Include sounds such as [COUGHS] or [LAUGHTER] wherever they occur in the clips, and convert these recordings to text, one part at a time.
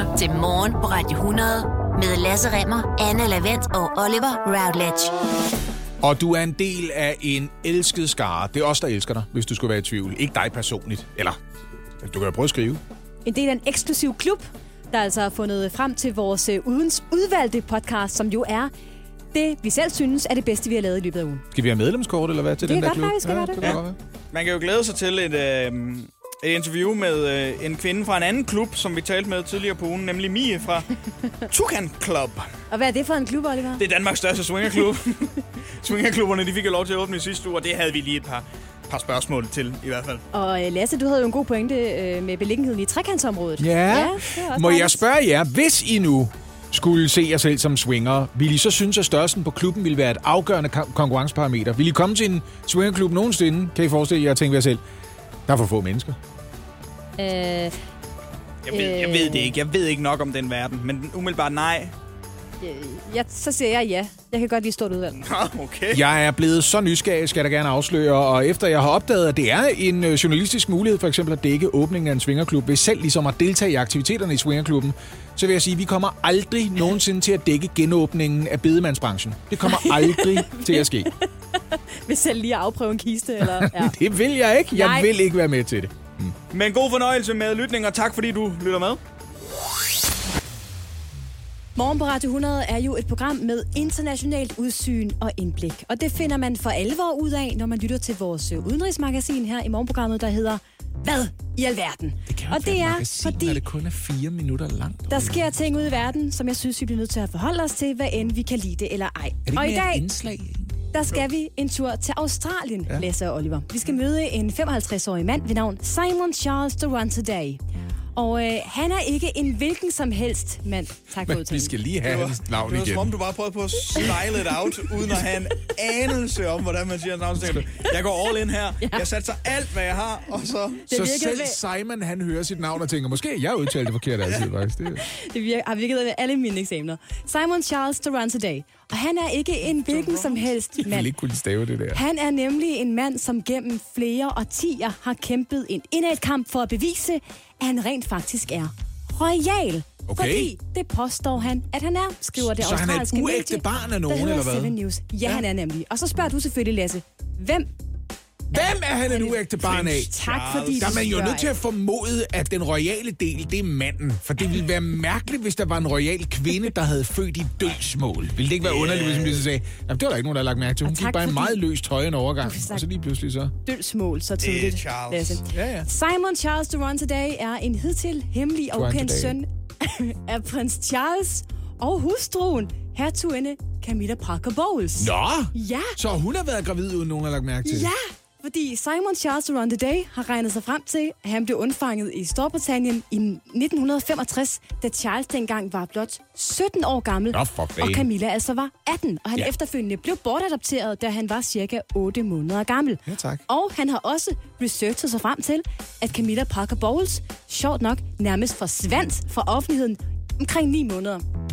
lytter til Morgen på Radio 100 med Lasse Remmer, Anne Lavendt og Oliver Routledge. Og du er en del af en elsket skare. Det er os, der elsker dig, hvis du skulle være i tvivl. Ikke dig personligt. Eller, du kan jo prøve at skrive. En del af en eksklusiv klub, der altså har fundet frem til vores øh, udens udvalgte podcast, som jo er det, vi selv synes er det bedste, vi har lavet i løbet af ugen. Skal vi have medlemskort, eller hvad, til Det den kan der godt klub? være, vi skal gøre det. kan Ja. godt være. Man kan jo glæde sig til et, øh, et interview med øh, en kvinde fra en anden klub, som vi talte med tidligere på ugen, nemlig Mie fra [LAUGHS] Tukan Club. Og hvad er det for en klub, Oliver? Det er Danmarks største swingerklub. [LAUGHS] Swingerklubberne de fik jo lov til at åbne i sidste uge, og det havde vi lige et par, par spørgsmål til i hvert fald. Og øh, Lasse, du havde jo en god pointe øh, med beliggenheden i trekantsområdet. Ja, ja må jeg dejligt. spørge jer, hvis I nu skulle se jer selv som swinger, vil I så synes, at størrelsen på klubben ville være et afgørende kon- konkurrenceparameter? Vil I komme til en swingerklub nogensinde? Kan I forestille jer at tænke ved jer selv, der er for få mennesker. Øh, Jeg ved, jeg ved det ikke. Jeg ved ikke nok om den verden, men umiddelbart nej. Øh, ja, så siger jeg ja. Jeg kan godt lide stort udvalg. Nå, okay. Jeg er blevet så nysgerrig, skal jeg da gerne afsløre, og efter jeg har opdaget, at det er en øh, journalistisk mulighed for eksempel at dække åbningen af en swingerklub, ved selv ligesom at deltage i aktiviteterne i swingerklubben, så vil jeg sige, at vi kommer aldrig [LAUGHS] nogensinde til at dække genåbningen af bedemandsbranchen. Det kommer aldrig til at ske. [LAUGHS] Vil selv lige afprøve en kiste, eller... [LAUGHS] Ja. Det vil jeg ikke. Jeg Nej. vil ikke være med til det. Men god fornøjelse med lytning, og tak fordi du lytter med. Morgen på Radio 100 er jo et program med internationalt udsyn og indblik. Og det finder man for alvor ud af, når man lytter til vores øh, udenrigsmagasin her i morgenprogrammet, der hedder Hvad i alverden? og det er, fordi når det kun er fire minutter langt. der sker ting ude i verden, som jeg synes, vi bliver nødt til at forholde os til, hvad end vi kan lide det eller ej. Er det og i dag, indslag? der skal vi en tur til Australien, ja. Lasse og Oliver. Vi skal møde en 55-årig mand ved navn Simon Charles Durant Day. Og øh, han er ikke en hvilken som helst mand. Tak for Men vi udtalen. skal lige have hans navn Det var som om, igen. du bare prøvede på at style it out, uden at have en anelse om, hvordan man siger hans navn. Så tænker du, jeg går all in her. Jeg satser alt, hvad jeg har, og så... Det Så selv ved- Simon, han hører sit navn og tænker, måske jeg udtalte det forkert altid, faktisk. Det, [LAUGHS] Det virker, har virket ved alle mine eksamener. Simon Charles Durant Day. Og han er ikke en hvilken som helst jeg vil mand. ikke kunne stave det der. Han er nemlig en mand, som gennem flere årtier har kæmpet en indad kamp for at bevise, at han rent faktisk er royal. Okay. Fordi det påstår han, at han er, skriver det Så han er et uægte medie, barn af nogen, eller hvad? News. Ja, ja, han er nemlig. Og så spørger du selvfølgelig, Lasse, hvem? Hvem er han en uægte barn af? Tak fordi Der er man jo nødt til at formode, at den royale del, det er manden. For det ville være mærkeligt, hvis der var en royal kvinde, der havde født i dødsmål. Ville det ikke være underligt, hvis man lige så sagde, Jamen, det var der ikke nogen, der har lagt mærke til. Hun gik bare en meget løst tøj en overgang. Og så lige pludselig så... dølsmål så Det tidligt, er Charles. Ja, ja. Simon Charles Durant Day er en hidtil hemmelig og ukendt søn [LAUGHS] af prins Charles og hustruen, hertuginde Camilla Parker Bowles. Nå! Ja, Så hun har været gravid, uden nogen har lagt mærke til. ja, fordi Simon Charles Durant Day har regnet sig frem til, at han blev undfanget i Storbritannien i 1965, da Charles dengang var blot 17 år gammel, Nå, for og. Camilla altså var 18, og han ja. efterfølgende blev bortadopteret, da han var cirka 8 måneder gammel. Ja, tak. Og han har også researchet sig frem til, at Camilla Parker Bowles, sjovt nok, nærmest forsvandt fra offentligheden omkring 9 måneder.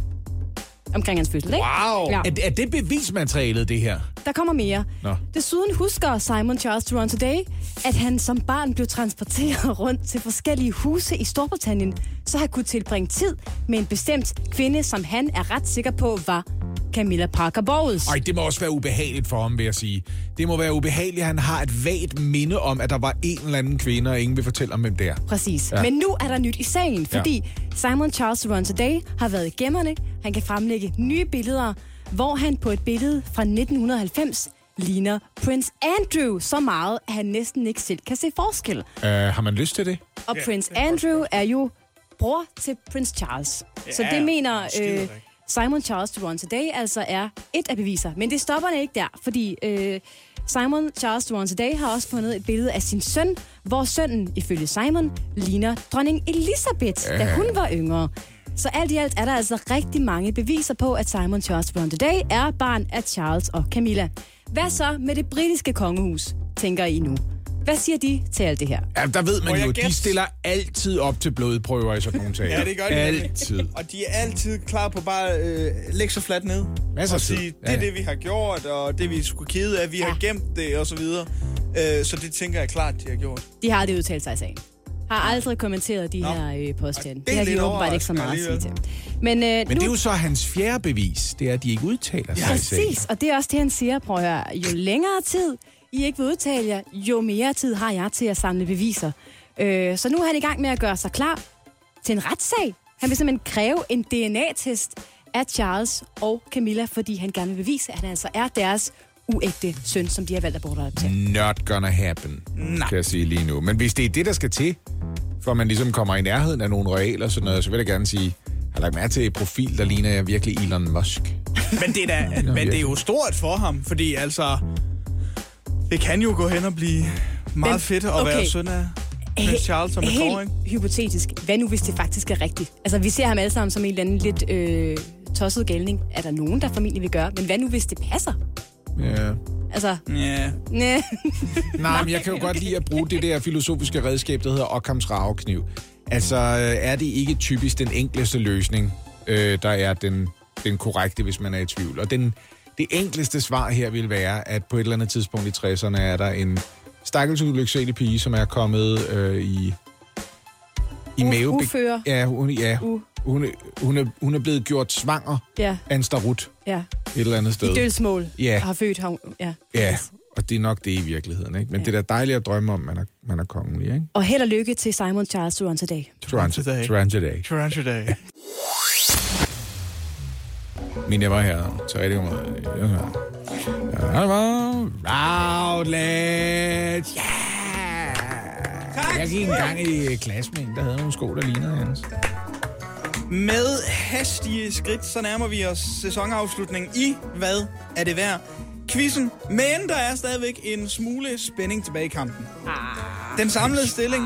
Omkring hans fødsel, ikke? Wow! Ja. Er, er det bevismaterialet, det her? Der kommer mere. Nå. Desuden husker Simon Charles Durant Day, at han som barn blev transporteret [LAUGHS] rundt til forskellige huse i Storbritannien, så han kunne tilbringe tid med en bestemt kvinde, som han er ret sikker på var Camilla Parker Bowles. Ej, det må også være ubehageligt for ham, vil jeg sige. Det må være ubehageligt, at han har et vagt minde om, at der var en eller anden kvinde, og ingen vil fortælle om, hvem det er. Præcis. Ja. Men nu er der nyt i sagen, fordi ja. Simon Charles Durant Day har været i gemmerne. Han kan fremlægge nye billeder, hvor han på et billede fra 1990 ligner Prince Andrew så meget, at han næsten ikke selv kan se forskel. Uh, har man lyst til det? Og yeah, Prince Andrew er jo bror til Prince Charles. Ja, så det mener øh. Simon Charles Durant Day altså er et af beviser. Men det stopper ikke der, fordi øh, Simon Charles Durant Day har også fundet et billede af sin søn, hvor sønnen, ifølge Simon, ligner dronning Elizabeth, ja. da hun var yngre. Så alt i alt er der altså rigtig mange beviser på, at Simon Charles Durant Day er barn af Charles og Camilla. Hvad så med det britiske kongehus, tænker I nu? Hvad siger de til alt det her? Ja, der ved man jo, de gætte? stiller altid op til blodprøver i sådan nogle sager. Ja, det gør de. Altid. Og de er altid klar på bare øh, lægge sig fladt ned. Masser og af tid. sige, det Ja, er ja. det, vi har gjort, og det vi skulle kede af, vi har Ja. gemt det, og så videre. Øh, så det tænker jeg klart, de har gjort. De har det udtalt sig i sagen. Har aldrig kommenteret de Nå. her øh, påstande. er Det har de åbenbart ikke så meget at sige til. Men, øh, Men nu, det er jo så hans fjerde bevis, det er, at de ikke udtaler sig i sagen. Præcis, og det er også det, han siger. Prøv at høre, jo længere tid I ikke vil udtale jer, jo mere tid har jeg til at samle beviser. Øh, så nu er han i gang med at gøre sig klar til en retssag. Han vil simpelthen kræve en DNA-test af Charles og Camilla, fordi han gerne vil bevise, at han altså er deres uægte søn, som de har valgt at bortadoptere. Not gonna happen, Nej. kan jeg sige lige nu. Men hvis det er det, der skal til, for at man ligesom kommer i nærheden af nogle regler og sådan noget, så vil jeg gerne sige, har lagt mærke til et profil, der ligner jeg virkelig Elon Musk. Men det, er da, [LAUGHS] men det er jo stort for ham, fordi altså... Det kan jo gå hen og blive meget Men, fedt at okay. være søn af prins Charles og med Helt hypotetisk. Hvad nu, hvis det faktisk er rigtigt? Altså, vi ser ham alle sammen som en eller anden lidt øh, tosset galning. Er der nogen, der formentlig vil gøre? Men hvad nu, hvis det passer? Ja. Altså, Ja. næh. [LAUGHS] Nej, men jeg kan jo godt lide at bruge det der filosofiske redskab, der hedder Ockhams ravekniv. Altså, øh, er det ikke typisk den enkleste løsning, øh, der er den, den korrekte, hvis man er i tvivl? Og den, det enkleste svar her vil være, at på et eller andet tidspunkt i 60'erne er der en stakkels ulyksalig pige, som er kommet øh, i, i U- mave... uføre. Ja, hun, ja U. hun, er- hun, er, hun er blevet gjort svanger Ja, af en starut ja. et eller andet sted. I dølsmål Ja. har født ham. Ja. Ja, og det er nok det i virkeligheden, ikke? Men Ja. det er da dejligt at drømme om, man er, man er kongelig, ikke? Og held og lykke til Simon Charles Duran today. Toronto Toronto Day. Toronto Day. Mine damer og herrer, så rigtig god Outlet! Ja! Jeg gik engang i klasse med en, der havde nogle sko, der lignede hans. Med hastige skridt, så nærmer vi os sæsonafslutningen i Hvad er det værd? Quizzen, men der er stadigvæk en smule spænding tilbage i kampen. Den samlede stilling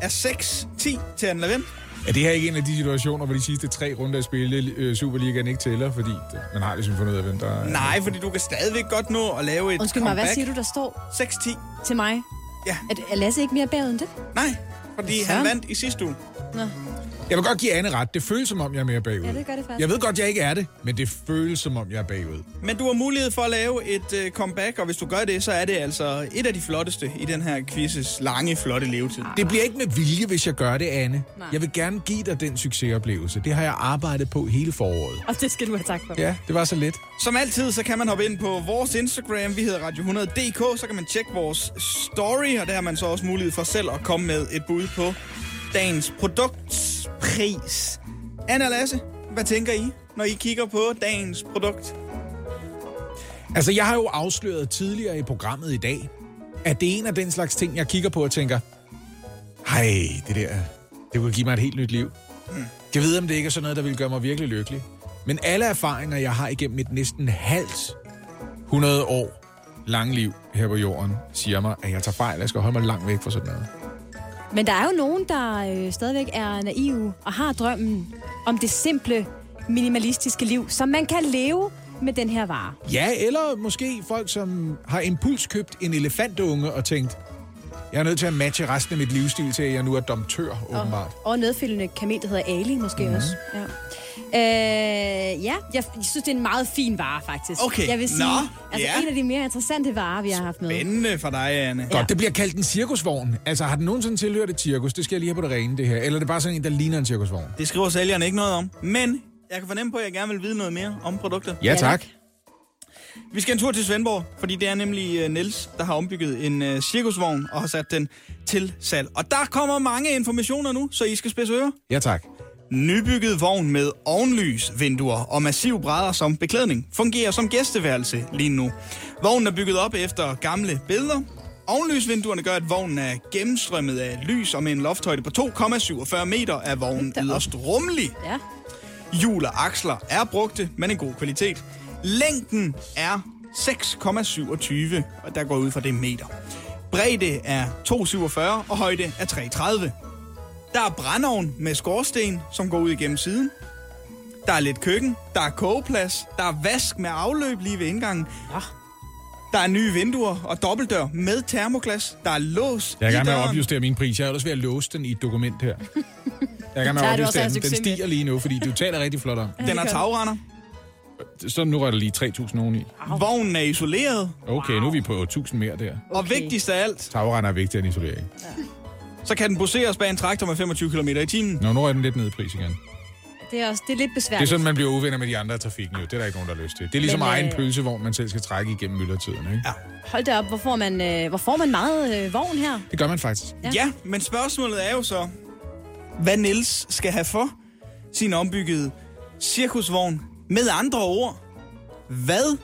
er 6-10 til Anne Lavendt. Er det her ikke en af de situationer, hvor de sidste tre runder af spillet øh, Superligaen ikke tæller, fordi det- man har ligesom fundet ud af, hvem der er... Nej, fordi du kan stadigvæk godt nå at lave et Undskyld mig, comeback. hvad siger du, der står 6-10. til mig? Ja. Er, er Lasse ikke mere bagud end det? Nej, fordi Søren. han vandt i sidste uge. Nå. Jeg vil godt give Anne ret. Det føles som om, jeg er mere bagud. Ja, det gør det faktisk. Jeg ved godt, jeg ikke er det, men det føles som om, jeg er bagud. Men du har mulighed for at lave et uh, comeback, og hvis du gør det, så er det altså et af de flotteste i den her quizzes lange, flotte levetid. Det bliver ikke med vilje, hvis jeg gør det, Anne. Nej. Jeg vil gerne give dig den succesoplevelse. Det har jeg arbejdet på hele foråret. Og det skal du have tak for. Ja, det var så let. Som altid, så kan man hoppe ind på vores Instagram, vi hedder Radio100.dk, så kan man tjekke vores story, og der har man så også mulighed for selv at komme med et bud på dagens produktpris. Anna Lasse, hvad tænker I, når I kigger på dagens produkt? Altså, jeg har jo afsløret tidligere i programmet i dag, at det er en af den slags ting, jeg kigger på og tænker, hej, det der, det kunne give mig et helt nyt liv. Jeg ved, om det ikke er sådan noget, der vil gøre mig virkelig lykkelig. Men alle erfaringer, jeg har igennem mit næsten halvt 100 år lange liv her på jorden, siger mig, at jeg tager fejl. Jeg skal holde mig langt væk fra sådan noget. Men der er jo nogen, der øh, stadigvæk er naive og har drømmen om det simple, minimalistiske liv, som man kan leve med den her vare. Ja, eller måske folk, som har impulskøbt en elefantunge og tænkt, jeg er nødt til at matche resten af mit livsstil til, at jeg nu er domtør, åbenbart. Og nedfældende kamel, der hedder Ali måske Mhm. mm-hmm. også. Ja. Øh, ja, jeg synes, det er en meget fin vare, faktisk. Okay, Jeg vil sige, nå, altså ja. en af de mere interessante varer, vi har haft med. Spændende for dig, Anne. Godt, det bliver kaldt en cirkusvogn. Altså, har den nogensinde tilhørt et cirkus? Det skal jeg lige have på det rene, det her. Eller er det bare sådan en, der ligner en cirkusvogn? Det skriver sælgeren ikke noget om, men jeg kan fornemme på, at jeg gerne vil vide noget mere om produktet. Ja, tak. Vi skal en tur til Svendborg, fordi det er nemlig uh, Niels, der har ombygget en uh, cirkusvogn og har sat den til salg. Og der kommer mange informationer nu, så I skal spidse ører. Ja, tak. Nybygget vogn med ovenlys, vinduer og massiv brædder som beklædning fungerer som gæsteværelse lige nu. Vognen er bygget op efter gamle billeder. Ovenlysvinduerne gør, at vognen er gennemstrømmet af lys, og med en lofthøjde på 2,47 meter er vognen yderst rummelig. Ja. Hjul og aksler er brugte, men en god kvalitet. Længden er 6,27, og der går ud fra det meter. Bredde er 2,47 og højde er 3,30. Der er brændeovn med skorsten, som går ud igennem siden. Der er lidt køkken, der er kogeplads, der er vask med afløb lige ved indgangen. Ja. Der er nye vinduer og dobbeltdør med termoglas. Der er lås Jeg er i gang med at døren. opjustere min pris. Jeg er ellers ved at låse den i et dokument her. [LAUGHS] Jeg er gang med Der at er du også opjustere den. Den succes med. stiger lige nu, fordi du taler rigtig flot om. Den har tagrender. Så nu er der lige 3.000 oveni. Vognen er isoleret. Okay, nu er vi på 1.000 mere der. Og vigtigst af alt, Tagrender er vigtigere end isolering. så kan den boseres bag en traktor med 25 km i timen. Nå, nu er den lidt nede i pris igen. Det er, også, det er lidt Det besværligt. er sådan, man bliver uvenner med de andre i trafikken jo. Det er der ikke nogen, der har lyst til. Det er ligesom Men, egen øh, pølsevogn, man selv skal trække igennem myldretiden, ikke? Ja. Hold da op, hvor får man, øh, hvor får man meget øh, vogn her? Det gør man faktisk. Ja. Ja, men spørgsmålet er jo så, hvad Niels skal have for sin ombyggede cirkusvogn. Med andre ord, hvad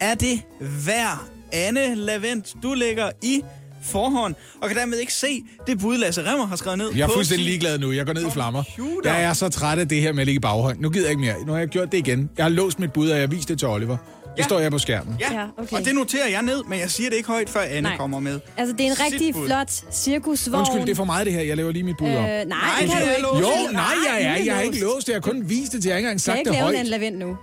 er det værd, Anne Lavent, du lægger i forhånd, og kan dermed ikke se det bud, Lasse Remmer har skrevet ned Jeg er fuldstændig ligeglad nu. Jeg går ned i flammer. Jeg er så træt af det her med at ligge i baghånd. Nu gider jeg ikke mere. Nu har jeg gjort det igen. Jeg har låst mit bud, og jeg har vist det til Oliver. Det Ja. står jeg på skærmen. Ja, Ja, okay. og det noterer jeg ned, men jeg siger det ikke højt, før Anne Nej. kommer med. Altså, det er en Sit rigtig bud. flot cirkusvogn. Undskyld, det er for meget det her. Jeg laver lige mit bud. Øh, nej, Nej, det kan det du er ikke. Jo, nej, jeg er. Jeg har ikke låst det. Jeg har kun vist det til. Jeg har ikke engang Kan sagt jeg det ikke lave højt. en lavend nu?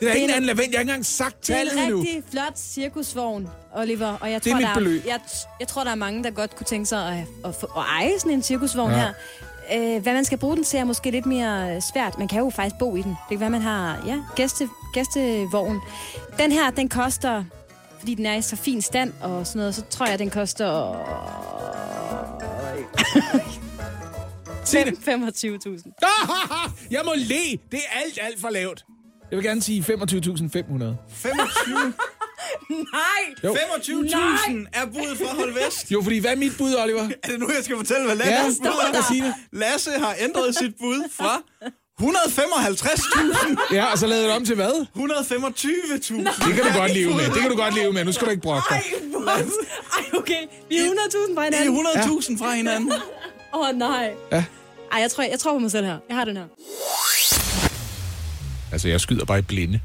Det er Det ikke er en en- anden lavend. Jeg har ikke engang sagt Det er en endnu. rigtig flot cirkusvogn, Oliver. Og jeg Det er tror, mit der beløb. Jeg, jeg tror, der er mange, der godt kunne tænke sig at, at, få- at eje sådan en cirkusvogn Ja. her. Øh, hvad man skal bruge den til er måske lidt mere svært. Man kan jo faktisk bo i den. Det kan være, man har ja, gæste, gæstevogn. Den her, den koster, fordi den er i så fin stand og sådan noget, så tror jeg, den koster Sig det. 25.000. Jeg må le. Det er alt, alt for lavt. Jeg vil gerne sige 25.500. 25 Nej! Jo. 25.000 er budet fra Hold Vest. Jo, fordi hvad er mit bud, Oliver? Er det nu, jeg skal fortælle, hvad Lasse Ja. Sig det. Lasse har ændret sit bud fra 155.000, Ja, og så lavede jeg det om til hvad? 125.000. Det kan du godt leve med. Det kan du godt leve med. Nu skal du ikke brokke dig. Ej, okay. Vi er 100.000 fra Det er hinanden. 100.000 fra hinanden. Åh, oh, nej. Ja. Ej, jeg tror, jeg tror på mig selv her. Jeg har den her. Altså, jeg skyder bare i blinde.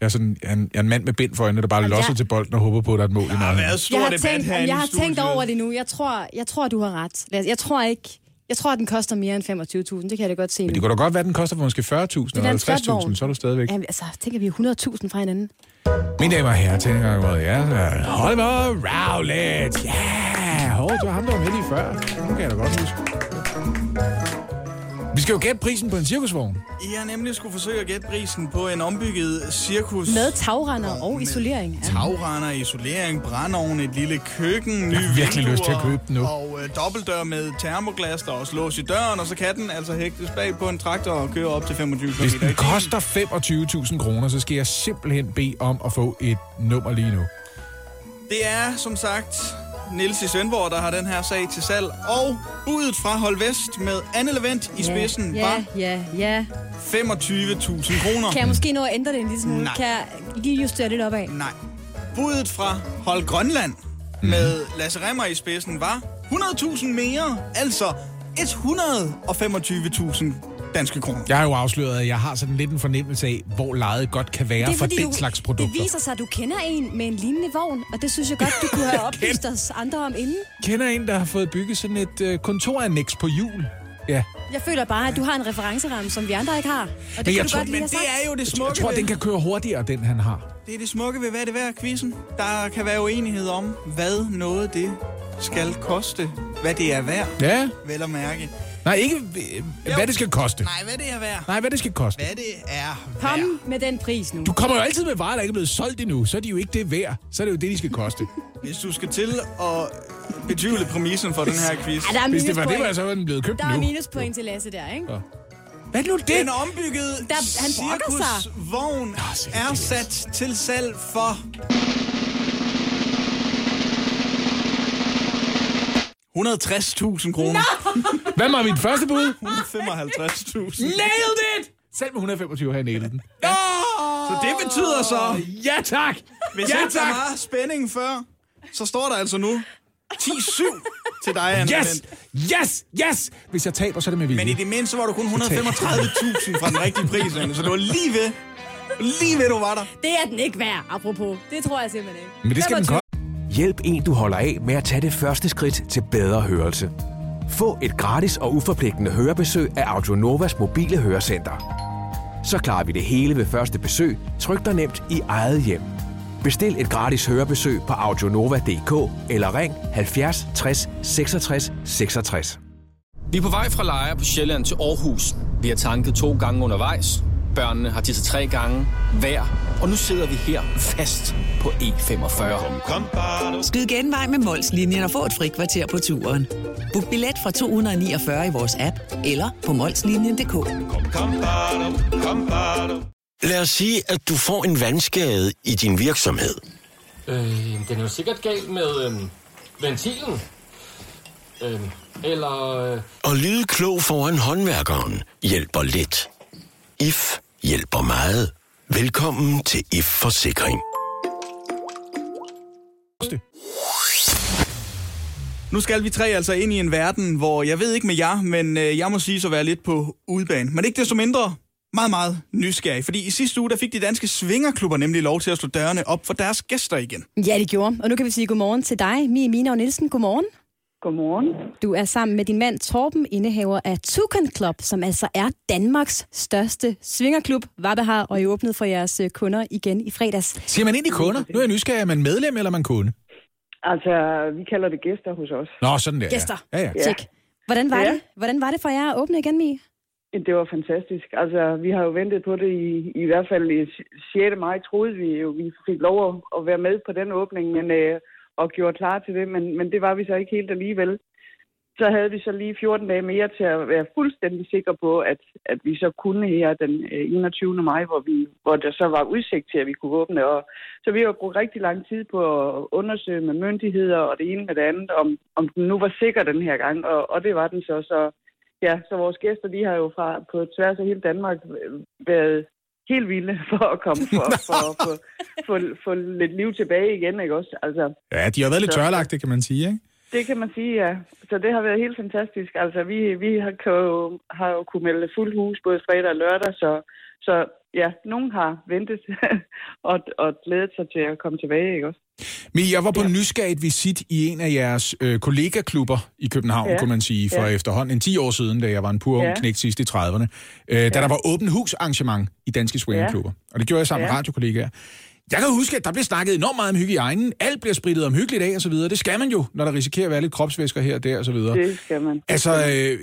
Jeg er, sådan, jeg er, en, jeg er en mand med bind for øjnene, der bare Jamen, losser jeg- til bolden og håber på, at der er et mål i nærheden. Jeg har, tænkt, jeg har tænkt over det nu. Jeg tror, jeg tror, du har ret. Jeg tror ikke... Jeg tror, at den koster mere end 25.000. Det kan jeg da godt se Men det kunne da godt være, at den koster for måske 40.000 da eller en flot 50.000, vogn. så er du stadigvæk. Jamen, altså, tænker vi er 100.000 fra hinanden. Mine damer og herrer, tænker jeg, hvor ja, Oliver Rowlett. Ja, yeah. Hov, det var ham, der var med lige før. Nu kan jeg da godt huske. Vi skal jo gætte prisen på en cirkusvogn. I har nemlig skulle forsøge at gætte prisen på en ombygget cirkus. Med tagrender og Med isolering. Ja. Tagrender, isolering, brændeovn, et lille køkken, nye Jeg har virkelig vinduer, lyst til at købe den nu. Og øh, dobbeltdør med termoglas, der er også lås i døren, og så kan den altså hægtes bag på en traktor og køre op til 25 km. Hvis den koster 25.000 kroner, så skal jeg simpelthen bede om at få et nummer lige nu. Det er, som sagt, Niels i Svendborg, der har den her sag til salg. Og budet fra Hold Vest med Anne Levent i spidsen ja, var ja, ja. 25.000 kroner. Kan jeg måske nå at ændre det en lille smule? Nej. Kan jeg lige justere lidt opad? Nej. Budet fra Hold Grønland med Lasse Remmer i spidsen var 100.000 mere, altså 125.000 danske kroner. Jeg har jo afsløret, at jeg har sådan lidt en fornemmelse af, hvor lejet godt kan være for den du, slags produkter. det viser sig, at du kender en med en lignende vogn, og det synes jeg godt, du kunne have [LAUGHS] oplyst os andre om inden. kender en, der har fået bygget sådan et øh, kontorannex på jul. Ja, Jeg føler bare, at du har en referenceramme, som vi andre ikke har. Og det Men jeg tror- godt Men det er jo det jeg smukke tror, ved, den kan køre hurtigere, den han har. det er det smukke ved, hvad det er quizzen. Der kan være uenighed om, hvad noget det skal koste. Hvad det er værd, Ja. vel at mærke. Nej, ikke øh, hvad det skal koste. Nej, hvad det er værd. Nej, hvad det skal koste. Hvad det er værd. Kom med den pris nu. Du kommer jo altid med varer, der ikke er blevet solgt endnu. Så er de jo ikke det værd. Så er det jo det, de skal koste. [LAUGHS] Hvis du skal til at betvivle præmissen for den her quiz. Ej, der er Hvis det var det, så var den blevet købt Der er nu. minuspoint til Lasse der, ikke? Hvad er nu det? Den ombyggede Der- han cirkusvogn er er- sat til salg for... 160.000 kroner. Hvad var mit første bud? 155.000. Nailed it! Selv med 125 har jeg nailet den. Så det betyder så, Ja, tak! hvis ja, ikke der var spænding før, så står der altså nu 10-7 til dig, Anne Yes! Yes! Yes! Hvis jeg taber, så er det med vilje. Men i det mindste var du kun 135.000 fra den rigtige pris, Anne, så det var lige ved. Lige ved, du var der. Det er den ikke værd, apropos. Det tror jeg simpelthen ikke. Men det skal den 25. koste. Hjælp en, du holder af med at tage det første skridt til bedre hørelse. Få et gratis og uforpligtende hørebesøg af Audionovas mobile hørecenter. Så klarer vi det hele ved første besøg, tryk dig nemt i eget hjem. Bestil et gratis hørebesøg på audionova.dk eller ring 70 60 66 66. Vi er på vej fra Lejre på Sjælland til Aarhus. Vi har tanket to gange undervejs. Børnene har tisset tre gange hver og nu sidder vi her fast på E45. Skyd genvej med Molslinjen og få et fri kvarter på turen. Book billet fra 249 i vores app eller på molslinjen.dk. Lad os sige, at du får en vandskade i din virksomhed. Øh, den er jo sikkert galt med øh, ventilen. Øh, eller... Øh, Og lyde klog foran håndværkeren hjælper lidt. IF hjælper meget. Velkommen til IF Forsikring. Nu skal vi tre altså ind i en verden, hvor jeg ved ikke med jer, men øh, jeg må sige så være lidt på udebane. Men ikke desto mindre meget, meget nysgerrig. Fordi i sidste uge, der fik de danske svingerklubber nemlig lov til at slå dørene op for deres gæster igen. Ja, det gjorde. Og nu kan vi sige godmorgen til dig, Mie Mina og Nielsen. Godmorgen. Godmorgen. Du er sammen med din mand Torben, indehaver af Tukan Club, som altså er Danmarks største svingerklub. Vabehar, og I åbnede for jeres øh, kunder igen i fredags. Siger man egentlig kunder? Nu er jeg nysgerrig. Er man medlem, eller er man kunde? Altså, vi kalder det gæster hos os. Nå, sådan der. Gæster. Ja, ja. Ja. Hvordan var, Ja. det? Hvordan var det for jer at åbne igen, Mie? Det var fantastisk. Altså, vi har jo ventet på det i, i hvert fald i 6. maj, troede vi jo, vi fik lov at, at være med på den åbning, men, øh, og gjorde klar til det, men, men det var vi så ikke helt alligevel. Så havde vi så lige 14 dage mere til at være fuldstændig sikre på, at, at vi så kunne her den øh, 21. maj, hvor, vi, hvor der så var udsigt til, at vi kunne åbne. Og, så vi har brugt rigtig lang tid på at undersøge med myndigheder og det ene med det andet, om, om den nu var sikker den her gang, og, og det var den så. Så ja, så vores gæster, de har jo fra på tværs af hele Danmark øh, været helt vilde [LAUGHS] for at komme for, [LAUGHS] for at få, få, få lidt liv tilbage igen, ikke også? Altså, Ja, de har været lidt Så- tørlagte, kan man sige, ikke? det kan man sige, ja. Så det har været helt fantastisk. Altså, vi, vi har, jo, har jo kunnet melde fuld hus både fredag og lørdag, så, så ja, nogen har ventet [LAUGHS] og, og glædet sig til at komme tilbage, ikke også? Men jeg var på ja. nysgerrigt visit i en af jeres øh, kollegaklubber i København, ja. Ja. kunne man sige, for ja. Ja. efterhånden en 10 år siden, da jeg var en pur ung Ja. knægt sidst i 30'erne, øh, da der var åben hus arrangement i danske swingerklubber. Og det gjorde jeg sammen med Ja. radiokollegaer. Jeg kan huske, at der blev snakket enormt meget om hygiejnen. Alt bliver spritet om hyggeligt af og så videre. Det skal man jo, når der risikerer at være lidt kropsvæsker her og der og så videre. Det skal man. Altså, øh,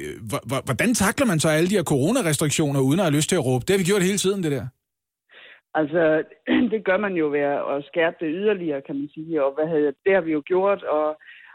hvordan takler man så alle de her coronarestriktioner, uden at have lyst til at råbe? Det har vi gjort hele tiden, det der. Altså, [CLEARS THROAT] det gør man jo ved at skærpe det yderligere, kan man sige. Og hvad havde, det har vi jo gjort, og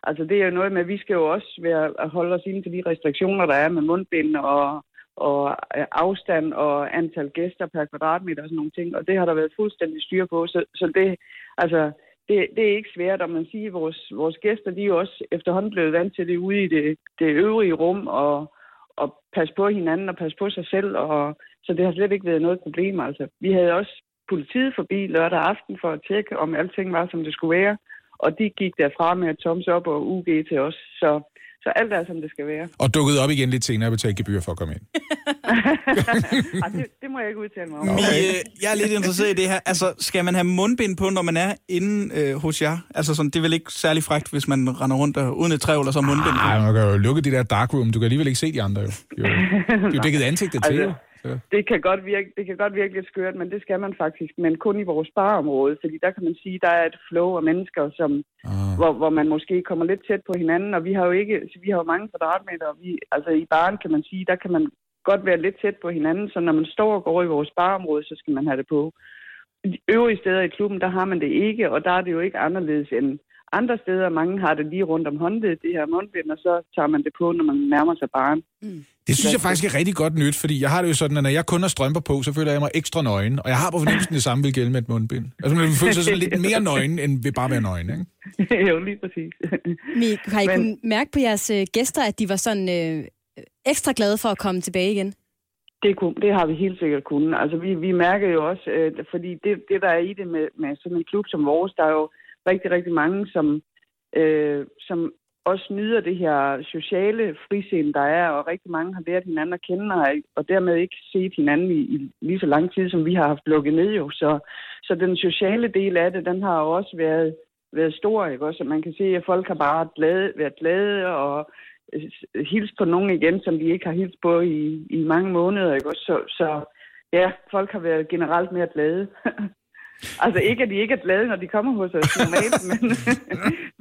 altså, det er jo noget med, at vi skal jo også være at holde os inden for de restriktioner, der er med mundbind og, og øh, afstand og antal gæster per kvadratmeter og sådan nogle ting. Og det har der været fuldstændig styr på. Så, så det, altså, det, det er ikke svært, og man siger, at vores, vores gæster, de er også efterhånden blevet vant til det ude i det, det øvrige rum, og, og passe på hinanden og passe på sig selv. Og, så det har slet ikke været noget problem. Altså, vi havde også politiet forbi lørdag aften for at tjekke, om alting var, som det skulle være. Og de gik derfra med at toms op og UG til os. Så, så alt er, som det skal være. Og dukkede op igen lidt senere og betalte gebyr for at komme ind. [LAUGHS] Ej, det, det må jeg ikke udtale mig om. Okay. Øh, jeg er lidt interesseret i det her. Altså, skal man have mundbind på, når man er inde øh, hos jer? Altså, sådan, det er vel ikke særlig frækt, hvis man render rundt der, uden et trævl og så mundbind på? Nej, man kan jo lukke det der dark room. Du kan alligevel ikke se de andre jo. jo. Det er jo dækket ansigtet til, Altså, jo. Så. Det kan, godt virke, det kan godt virke lidt skørt, men det skal man faktisk. Men kun i vores barområde, fordi der kan man sige, der er et flow af mennesker, som, Ah. hvor, hvor man måske kommer lidt tæt på hinanden. Og vi har jo ikke, vi har jo mange kvadratmeter. Og vi, altså i baren kan man sige, der kan man godt være lidt tæt på hinanden. Så når man står og går i vores barområde, så skal man have det på. De øvrige steder i klubben, der har man det ikke, og der er det jo ikke anderledes end andre steder. Mange har det lige rundt om håndledet, det her mundbind, og så tager man det på, når man nærmer sig baren. Det synes jeg faktisk er rigtig godt nyt, fordi jeg har det jo sådan, at når jeg kun har strømper på, så føler jeg mig ekstra nøgen. Og jeg har på fornemmelsen, det samme vil gælde med et mundbind. Altså man føler sig sådan lidt mere [LAUGHS] nøgen, end ved bare at være nøgen, ikke? [LAUGHS] jo, lige præcis. Mie, har I Men- kunnet mærke på jeres øh, gæster, at de var sådan øh, ekstra glade for at komme tilbage igen? Det, kunne, det har vi helt sikkert kunnet. Altså, vi, vi mærker jo også, øh, fordi det, det, der er i det med, med sådan en klub som vores, der er jo rigtig, rigtig mange, som, øh, som også nyder det her sociale frisind, der er, og rigtig mange har lært hinanden at kende, og, og dermed ikke set hinanden i, i lige så lang tid, som vi har haft lukket ned jo. Så, så den sociale del af det, den har jo også været, været stor, ikke også? Og man kan se, at folk har bare glade, været glade og øh, hilst på nogen igen, som de ikke har hilst på i, i mange måneder, ikke også? Så, så ja, folk har været generelt mere glade. [LAUGHS] altså ikke, at de ikke er glade, når de kommer hos os normalt, [LAUGHS] men,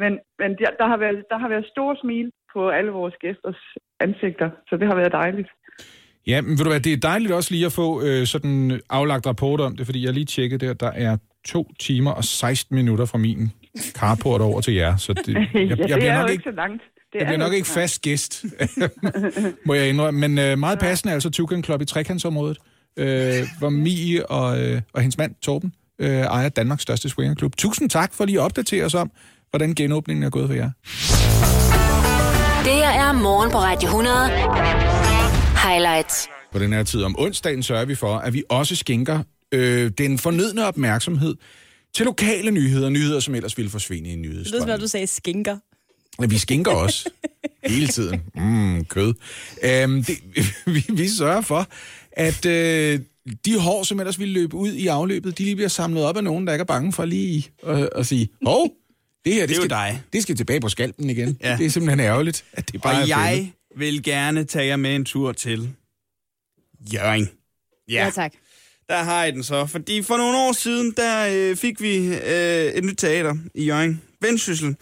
men, men der, der, har været, der har været stor smil på alle vores gæsters ansigter, så det har været dejligt. Ja, men ved du hvad, det er dejligt også lige at få øh, sådan en aflagt rapport om det, fordi jeg lige tjekket der, der er to timer og 16 minutter fra min carport over til jer, så det, [LAUGHS] jeg, ja, jeg, det bliver er nok jo ikke, så langt. Det jeg er bliver nok ikke langt. fast gæst, [LAUGHS] må jeg indrømme, men øh, meget passende altså Tukan Club i trekantsområdet, øh, hvor Mie og, øh, og hendes mand Torben øh, ejer Danmarks største swingerklub. Tusind tak for lige at opdatere os om, hvordan genåbningen er gået for jer. Det her er morgen på Radio 100. Highlights. På den her tid om onsdagen sørger vi for, at vi også skænker øh, den fornødne opmærksomhed til lokale nyheder, nyheder, som ellers ville forsvinde i Det lyder som nyhedsstrømmen. om, du sagde skinker. Men vi skænker også [LAUGHS] hele tiden. Mm, kød. Øhm, det, [LAUGHS] vi, vi sørger for, at øh, de hår, som ellers ville løbe ud i afløbet, de lige bliver samlet op af nogen, der ikke er bange for lige at, at sige, hov, det her, det, Det er jo skal, dig. det skal tilbage på skalpen igen. Ja. Det er simpelthen ærgerligt, at det bare er Og jeg fældet. vil gerne tage jer med en tur til Jørgen. Ja, tak. Der har jeg den så. Fordi for nogle år siden, der øh, fik vi øh, et nyt teater i Jørgen. Vendsyssel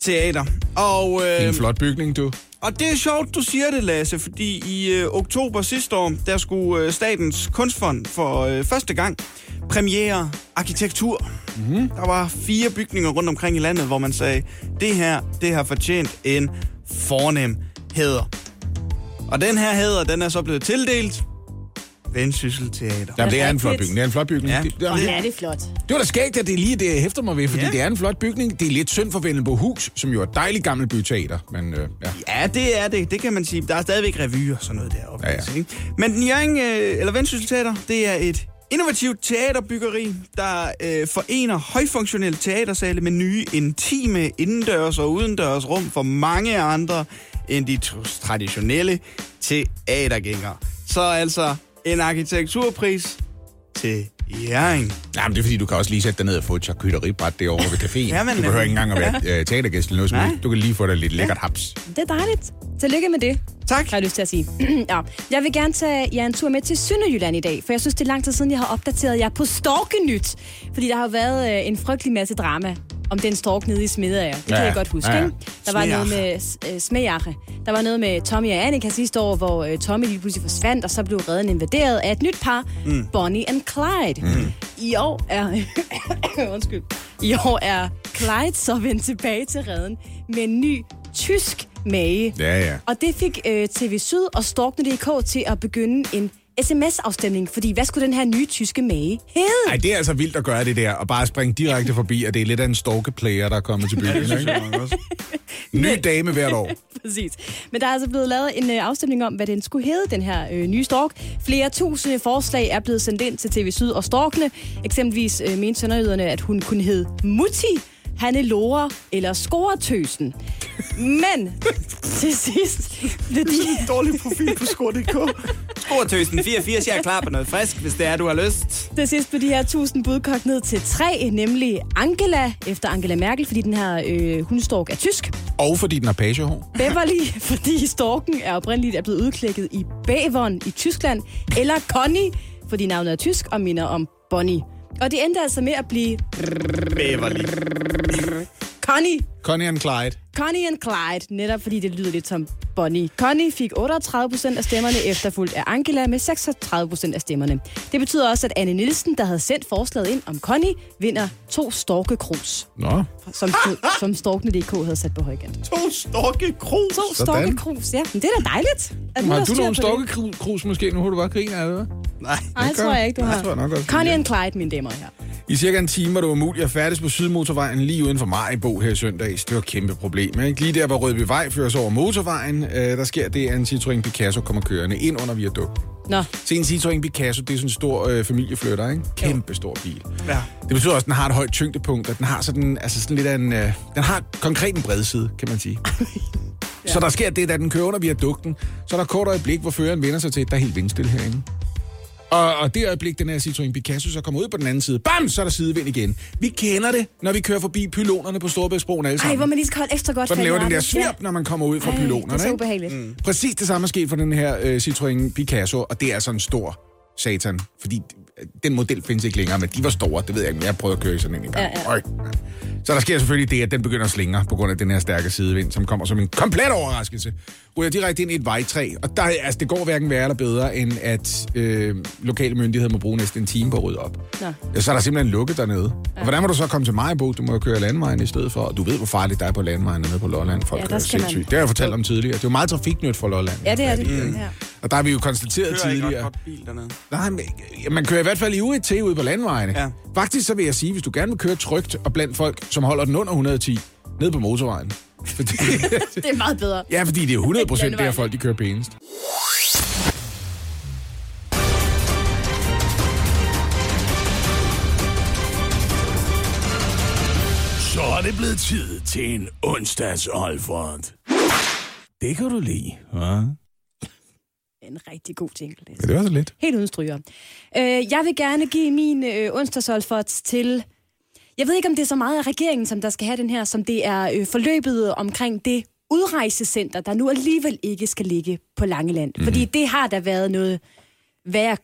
Teater. Og, Det er øh, en flot bygning, du. og det er sjovt, du siger det, Lasse, fordi i øh, oktober sidste år, der skulle øh, Statens Kunstfond for øh, første gang premiere arkitektur. Mm-hmm. Der var fire bygninger rundt omkring i landet, hvor man sagde, det her, det har fortjent en fornem hæder. Og den her hæder, den er så blevet tildelt Vendsyssel Teater. Jamen, det er en flot bygning. Det er en flot bygning. Ja. Det, det, det, Ja, det er flot. Det var da skægt, at det er lige det, jeg hæfter mig ved, fordi Ja. det er en flot bygning. Det er lidt synd for Vennelbo Hus, som jo er et dejligt gammelt byteater. Men øh, ja. Ja, det er det. Det kan man sige. Der er stadigvæk revy og sådan noget deroppe. Ja, ja. altså, ikke? Men den Jørgen, øh, eller Vendsyssel Teater, det er et innovativt teaterbyggeri, der øh, forener højfunktionelle teatersale med nye, intime indendørs og udendørs rum for mange andre end de traditionelle teatergængere. Så altså en arkitekturpris til Jørgen. Jamen, det er fordi, du kan også lige sætte dig ned og få et charcuteriebræt derovre ved caféen. Ja, men, du behøver ikke engang at være øh, teatergæst eller noget som. Du kan lige få dig lidt lækkert haps. Det er dejligt. Tillykke med det, Tak. har jeg lyst til at sige. [CLEARS THROAT] ja. Jeg vil gerne tage jer en tur med til Sønderjylland i dag, for jeg synes, det er lang tid siden, jeg har opdateret jer på Storkenyt. Fordi der har været øh, en frygtelig masse drama om den stork nede i Smedager. Det kan Ja, jeg godt huske, ja, ikke? Der var noget med øh, Smedager. Der var noget med Tommy og Annika sidste år, hvor øh, Tommy lige pludselig forsvandt, og så blev redden invaderet af et nyt par, mm. Bonnie and Clyde. Mm. I år er... [COUGHS] Undskyld. I år er Clyde så vendt tilbage til redden med en ny tysk mage. Ja, ja. Og det fik øh, TV Syd og Storkene.dk til at begynde en sms-afstemning, fordi hvad skulle den her nye tyske mage hedde? Ej, det er altså vildt at gøre det der, og bare springe direkte forbi, at det er lidt af en stalkeplayer, der er kommet til byen. ikke? Ny dame hvert år. [LAUGHS] Præcis. Men der er altså blevet lavet en øh, afstemning om, hvad den skulle hedde, den her øh, nye stork. Flere tusinde forslag er blevet sendt ind til TV Syd og Storkene. Eksempelvis øh, mente sønderjyderne, at hun kunne hedde Mutti, Hanne Lore eller Scoretøsen. Men [LAUGHS] til sidst blev de... Dårlig profil på skor.dk. Skortøsen 84, jeg er klar på noget frisk, hvis det er, du har lyst. Til sidst blev de her tusind bud kogt ned til tre, nemlig Angela, efter Angela Merkel, fordi den her øh, hundstork er tysk. Og fordi den har pagehår. Beverly, [LAUGHS] fordi storken er oprindeligt er blevet udklækket i bæveren i Tyskland. Eller Connie, fordi navnet er tysk og minder om Bonnie. Og det endte altså med at blive Beverly. Connie. Connie and Clyde. Connie and Clyde, netop fordi det lyder lidt som Bonnie. Connie fik 38 procent af stemmerne, efterfulgt af Angela med 36 procent af stemmerne. Det betyder også, at Anne Nielsen, der havde sendt forslaget ind om Connie, vinder to storkekrus, Nå, som, som Storkene.dk havde sat på højkant. To storke krus. To storkekrus, ja. Men det er da dejligt. At nu har du nogle stalkekrus måske? Nu har du bare griner, eller hvad? Nej. Nej, det tror jeg ikke, du Nej, har. tror jeg nok også. Connie and Clyde, mine damer og herrer. I cirka en time var det umuligt at færdes på Sydmotorvejen lige uden for Majbo her i søndags. Det var et kæmpe problem. Ikke? Lige der, hvor Rødbyvej føres over motorvejen, øh, der sker det, at en Citroën Picasso kommer kørende ind under viadukt. Nå, Se en Citroën Picasso, det er sådan en stor øh, familieflytter, ikke? Kæmpe stor bil. Ja. Det betyder også, at den har et højt tyngdepunkt, at den har sådan, altså sådan lidt af en... Øh, den har konkret en bredside, kan man sige. [LAUGHS] ja. Så der sker det, da den kører under viadukten, så er der et kort øjeblik, hvor føreren vender sig til, at der er helt vindstille herinde. Og, og det øjeblik, den her Citroën Picasso så kommer ud på den anden side, bam, så er der sidevind igen. Vi kender det, når vi kører forbi pylonerne på Storebæltsbroen alle ej, sammen. hvor man lige skal holde ekstra godt fat i laver den der svirp, når man kommer ud fra Ej, pylonerne. det er så ikke? ubehageligt. Mm. Præcis det samme er sket for den her øh, Citroën Picasso, og det er altså en stor satan. Fordi den model findes ikke længere, men de var store, det ved jeg ikke, men jeg prøvede at køre i sådan en en gang. Ja, ja. Øj. Så der sker selvfølgelig det, at den begynder at slingre på grund af den her stærke sidevind, som kommer som en komplet overraskelse. Ryger direkte ind i et vejtræ, og der, altså, det går hverken værre eller bedre, end at øh, lokale myndigheder må bruge næsten en time på at rydde op. Nå. Ja, så er der simpelthen lukket dernede. Ja. Og hvordan må du så komme til Majbo? Du må jo køre landvejen i stedet for. Og du ved, hvor farligt der er på landvejen nede på Lolland. Folk Ja, der kører man-. Det har jeg fortalt om tidligere. Det er jo meget trafiknyt for Lolland. Ja, det er det. Mm. Ja. Og der har vi jo konstateret Kører ikke ret tidligere. godt bil dernede. Nej, men, man kører i hvert fald i uge til ude på landvejene. Ja. Faktisk så vil jeg sige, hvis du gerne vil køre trygt og blandt folk, som holder den under 110, ned på motorvejen. [LAUGHS] Fordi, [LAUGHS] Det er meget bedre. ja, fordi det er 100 procent der folk, de kører pænest. Så er det blevet tid til en onsdags Olfert. Det kan du lide, hva'? En rigtig god jingle. Det. Ja, det var så lidt. Helt uden stryger. Øh, jeg vil gerne give min øh, onsdagsolfert til... Jeg ved ikke, om det er så meget af regeringen, som der skal have den her, som det er øh, forløbet omkring det udrejsecenter, der nu alligevel ikke skal ligge på Langeland. Mm. Fordi det har der været noget værre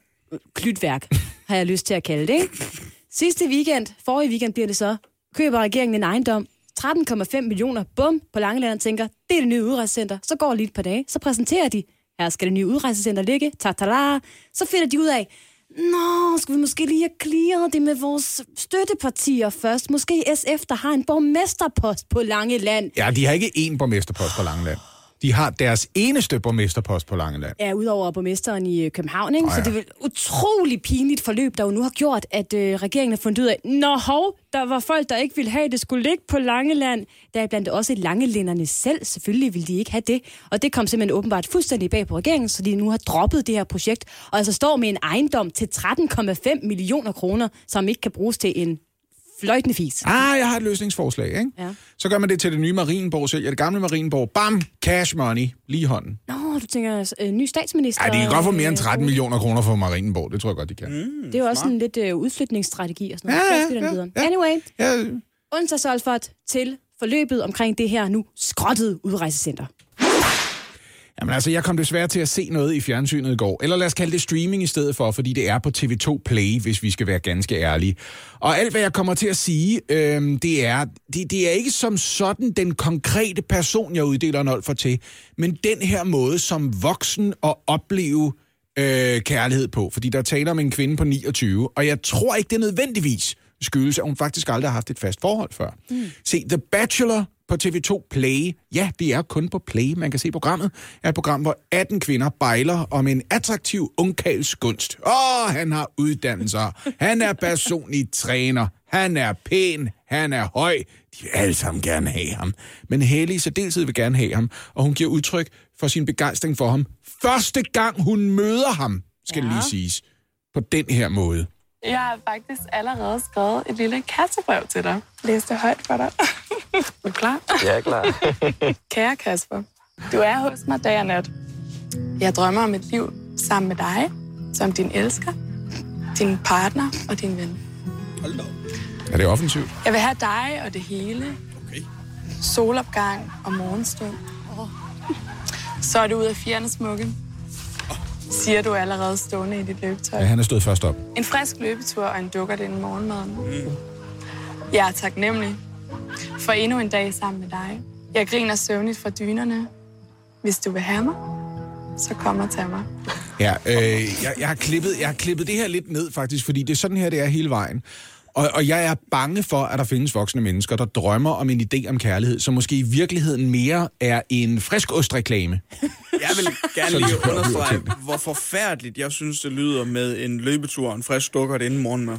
klytværk, har jeg lyst til at kalde det. Ikke? Sidste weekend, forrige weekend bliver det så, køber regeringen en ejendom, 13,5 millioner, bum, på Langeland og tænker, det er det nye udrejsecenter. Så går lige et par dage, så præsenterer de, her skal det nye udrejsecenter ligge, tatala. Så finder de ud af, Nå, skal vi måske lige have clearet det med vores støttepartier først? Måske SF, der har en borgmesterpost på Langeland. Ja, de har ikke én borgmesterpost på Langeland. De har deres eneste borgmesterpost på Langeland. er udover borgmesteren i øh, København, ikke? Så ja. det er utrolig pinligt forløb, der jo nu har gjort, at øh, regeringen har fundet ud af, Nå hov, der var folk, der ikke ville have, at det skulle ligge på Langeland. Der er blandt også langelænderne selv. Selvfølgelig ville de ikke have det. Og det kom simpelthen åbenbart fuldstændig bag på regeringen, så de nu har droppet det her projekt, og altså står med en ejendom til 13,5 millioner kroner, som ikke kan bruges til en fløjtende fis. Ah, jeg har et løsningsforslag, ikke? Ja. Så gør man det til det nye Marienborg. Ja, det gamle Marienborg. Bam! Cash money. Lige i hånden. Nå, du tænker øh, ny statsminister. Ej, de kan godt få mere end øh, 13 millioner kroner for Marienborg. Det tror jeg godt, de kan. Mm. Det er jo også sådan lidt øh, udflytningsstrategi og sådan noget. Ja, Så ja, ja, videre. ja. Anyway, Ja, onsdagsolfert til forløbet omkring det her nu skrottede udrejsecenter. Jamen altså, jeg kom desværre til at se noget i fjernsynet i går. Eller lad os kalde det streaming i stedet for, fordi det er på TV2 Play, hvis vi skal være ganske ærlige. Og alt, hvad jeg kommer til at sige, øhm, det, er, det, det er ikke som sådan den konkrete person, jeg uddeler en olfer til, men den her måde som voksen at opleve øh, kærlighed på. Fordi der taler om en kvinde på 29, og jeg tror ikke, det nødvendigvis skyldes, at hun faktisk aldrig har haft et fast forhold før. Mm. Se, The Bachelor på TV2 Play, ja, det er kun på Play, man kan se programmet, er et program, hvor 18 kvinder bejler om en attraktiv ungkals gunst. Åh, han har uddannelser, han er personlig træner, han er pæn, han er høj, de vil alle sammen gerne have ham. Men Haley i særdeleshed vil gerne have ham, og hun giver udtryk for sin begejstring for ham. Første gang hun møder ham, skal ja. lige siges, på den her måde. Jeg har faktisk allerede skrevet et lille kassebrev til dig. Læs det højt for dig. [LAUGHS] er du klar? Jeg er klar. [LAUGHS] Kære Kasper, du er hos mig dag og nat. Jeg drømmer om et liv sammen med dig, som din elsker, din partner og din ven. Hold da. Er det offensivt? Jeg vil have dig og det hele. Okay. Solopgang og morgenstund. Så er du ud af fjerne smukke. Siger du allerede stående i dit løbetøj. Ja, han er stået først op. En frisk løbetur og en dukker inden morgenmaden. Mm. Jeg er taknemmelig for endnu en dag sammen med dig. Jeg griner søvnigt fra dynerne. Hvis du vil have mig, så kom og tag mig. Ja, øh, jeg, jeg, har klippet, jeg har klippet det her lidt ned faktisk, fordi det er sådan her, det er hele vejen. Og, og jeg er bange for, at der findes voksne mennesker, der drømmer om en idé om kærlighed, som måske i virkeligheden mere er en frisk ostreklame. Jeg vil gerne lige understrege, hvor forfærdeligt jeg synes, det lyder med en løbetur og en frisk dukker [LAUGHS] det inden morgenmad.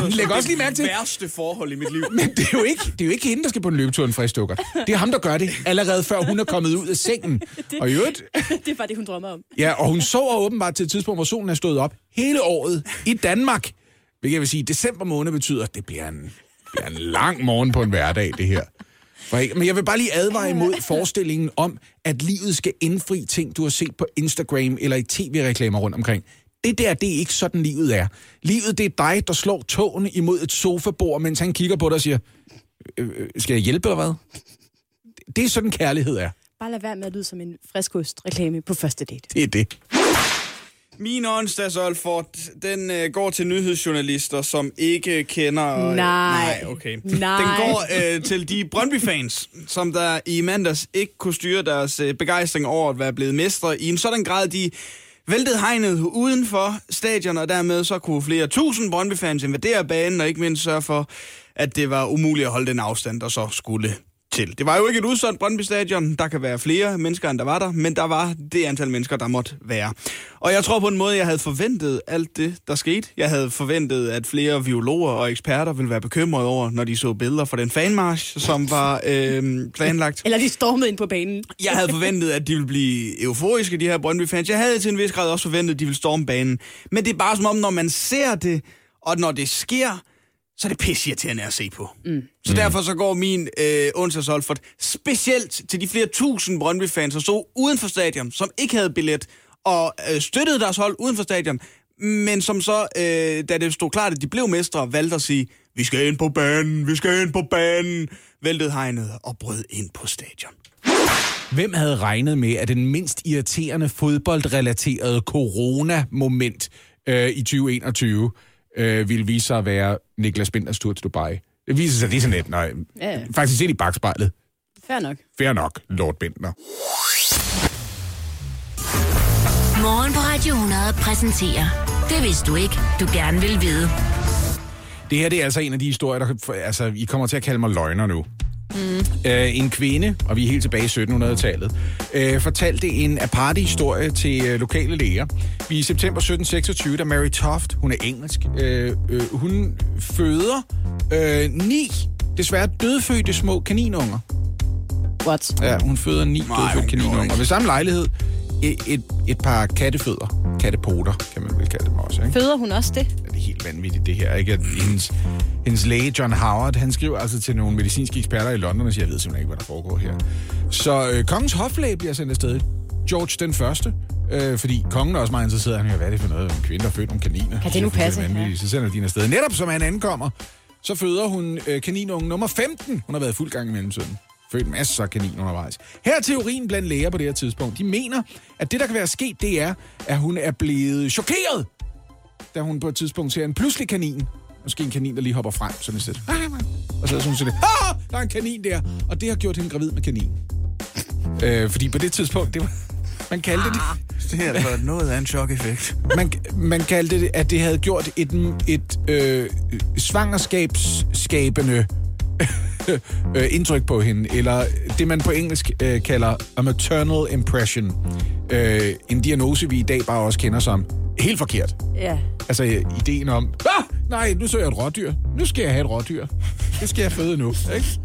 Men læg også lige mærke til- Det værste forhold i mit liv. Men det er, jo ikke, det er jo ikke hende, der skal på en løbetur en frisk dukker. Det er ham, der gør det, allerede før hun er kommet ud af sengen. Og i øvrigt, [LAUGHS] det er bare det, hun drømmer om. ja, og hun sover åbenbart til et tidspunkt, hvor solen er stået op hele året i Danmark. Hvilket jeg vil sige, december måned betyder, at det bliver en, bliver en lang morgen på en hverdag, det her. Men jeg vil bare lige advare imod forestillingen om, at livet skal indfri ting, du har set på Instagram eller i tv-reklamer rundt omkring. Det der, det er ikke sådan, livet er. Livet, det er dig, der slår tågen imod et sofabord, mens han kigger på dig og siger, "Øh, øh, skal jeg hjælpe eller hvad? Det er sådan, kærlighed er. Bare lad være med at lyde som en friskostreklame på første date. Det er det. Min onsdags Olfort, den øh, går til nyhedsjournalister, som ikke kender... Nej. Nej, okay. Nej. Den går øh, til de Brøndby-fans, som der i mandags ikke kunne styre deres øh, begejstring over at være blevet mestre i en sådan grad, de væltede hegnet uden for stadion, og dermed så kunne flere tusind Brøndby-fans invadere banen, og ikke mindst sørge for, at det var umuligt at holde den afstand, der så skulle til. Det var jo ikke et udsolgt Brøndby Stadion. Der kan være flere mennesker, end der var der, men der var det antal mennesker, der måtte være. Og jeg tror på en måde, jeg havde forventet alt det, der skete. Jeg havde forventet, at flere biologer og eksperter ville være bekymrede over, når de så billeder fra den fanmarsch, som var øh, planlagt. Eller de stormede ind på banen. Jeg havde forventet, at de ville blive euforiske, de her Brøndby-fans. Jeg havde til en vis grad også forventet, at de ville storme banen. Men det er bare som om, når man ser det, og når det sker, så er det pissirriterende at se på. Mm. Så derfor så går min øh, onsdags Olfert specielt til de flere tusind Brøndby-fans, der stod uden for stadion, som ikke havde billet, og øh, støttede deres hold uden for stadion, men som så, øh, da det stod klart, at de blev mestre, valgte at sige, vi skal ind på banen, vi skal ind på banen, væltede hegnet og brød ind på stadion. Hvem havde regnet med, at den mindst irriterende fodboldrelaterede corona-moment øh, i 2021 øh, ville vise sig at være Niklas Binders tur til Dubai? Det viser sig, det er sådan lidt, nej, Ja, ja. faktisk set i bagspejlet. fair nok. Fair nok, Lord Bindner. Morgen på Radio 100 præsenterer Det vidste du ikke, du gerne vil vide. Det her det er altså en af de historier, der... Altså, I kommer til at kalde mig løgner nu. Mm. Øh, en kvinde, og vi er helt tilbage i 1700-tallet, øh, fortalte en aparte historie til øh, lokale læger. Vi er i september 1726, da Mary Toft, hun er engelsk, øh, øh, hun føder øh, ni desværre dødfødte små kaninunger. What? Ja, hun føder ni Nej, dødfødte kaninunger. Og ved samme lejlighed et, et, et par kattefødder. Kattepoter, kan man vel kalde dem også, ikke? Føder hun også det? Helt vanvittigt, det her. Ikke? At hendes, hendes læge, John Howard, han skriver altså til nogle medicinske eksperter i London og siger, jeg ved simpelthen ikke, hvad der foregår her. Så øh, kongens hoflæge bliver sendt afsted. George den første. Øh, fordi kongen er også meget interesseret. Han hører, hvad er det for noget? En kvinde, der født nogle kaniner. Kan det nu passe? vanvittigt. Så sender de hende afsted. Netop som han ankommer, så føder hun øh, kaninungen nummer 15. Hun har været fuld gang i mellemtiden. Født masser af kaniner undervejs. Her er teorien blandt læger på det her tidspunkt. De mener, at det, der kan være sket, det er, at hun er blevet chokeret da hun på et tidspunkt ser en pludselig kanin. Måske en kanin, der lige hopper frem, sådan et sted. Og så er hun sådan, ah, der er en kanin der. Og det har gjort hende gravid med kanin. [LAUGHS] Øh, fordi på det tidspunkt, det var, man kaldte det, Det her var noget af en chok-effekt. man, man kaldte det, at det havde gjort et, et øh, svangerskabsskabende [LAUGHS] øh, indtryk på hende, eller det man på engelsk øh, kalder a maternal impression. Øh, en diagnose, vi i dag bare også kender som helt forkert. Ja. Altså ideen om, ah, nej, nu så jeg et rådyr. Nu skal jeg have et rådyr. Det skal jeg føde nu, [LAUGHS] ikke?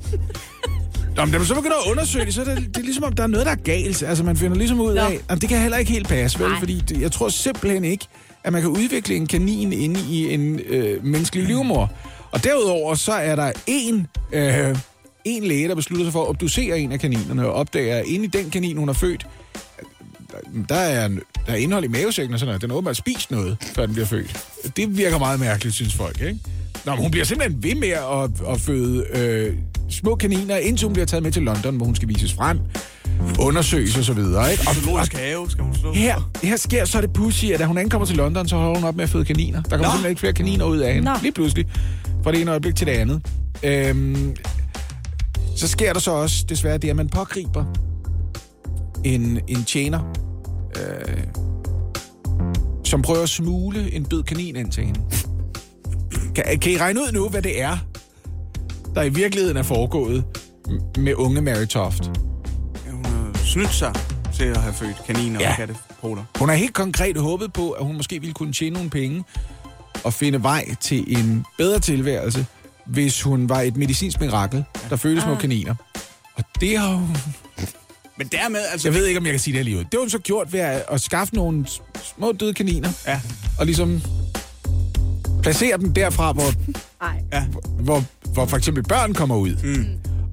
Nå, men da man så begynder at undersøge det, så er det, det er ligesom, om der er noget, der er galt. Altså, man finder ligesom ud af, at det kan heller ikke helt passe, vel? Nej. Fordi det, jeg tror simpelthen ikke, at man kan udvikle en kanin inde i en øh, menneskelig livmor. Og derudover, så er der en, øh, en læge, der beslutter sig for at obducere en af kaninerne, og opdager, at inde i den kanin, hun har født, der- der er, der er indhold i mavesækken og sådan noget. Den har åbenbart spist noget, før den bliver født. Det virker meget mærkeligt, synes folk, ikke? Nå, men hun bliver simpelthen ved med at, at føde øh, små kaniner, indtil hun bliver taget med til London, hvor hun skal vises frem, undersøges og så videre, ikke? Og, Zoologisk have skal hun stå. her, her sker så det pussy, at da hun ankommer til London, så holder hun op med at føde kaniner. Der kommer Nå. simpelthen ikke flere kaniner ud af hende. Nå. Lige pludselig. Fra det ene øjeblik til det andet. Øhm, så sker der så også desværre det, at man pågriber en, en tjener, øh, som prøver at smule en død kanin ind til hende. Kan, kan I regne ud nu, hvad det er, der i virkeligheden er foregået med unge Mary Toft? Hun har snydt sig til at have født kaniner Ja. og kattepoter. Hun har helt konkret håbet på, at hun måske ville kunne tjene nogle penge og finde vej til en bedre tilværelse, hvis hun var et medicinsk mirakel, der fødte små kaniner. Og det har hun... Men dermed, altså... Jeg ved ikke, om jeg kan sige det her lige ud. Det har hun så gjort ved at, at skaffe nogle små døde kaniner. Ja. Og ligesom placere dem derfra, hvor, Ej. Ja. hvor, hvor for eksempel børn kommer ud. Mm.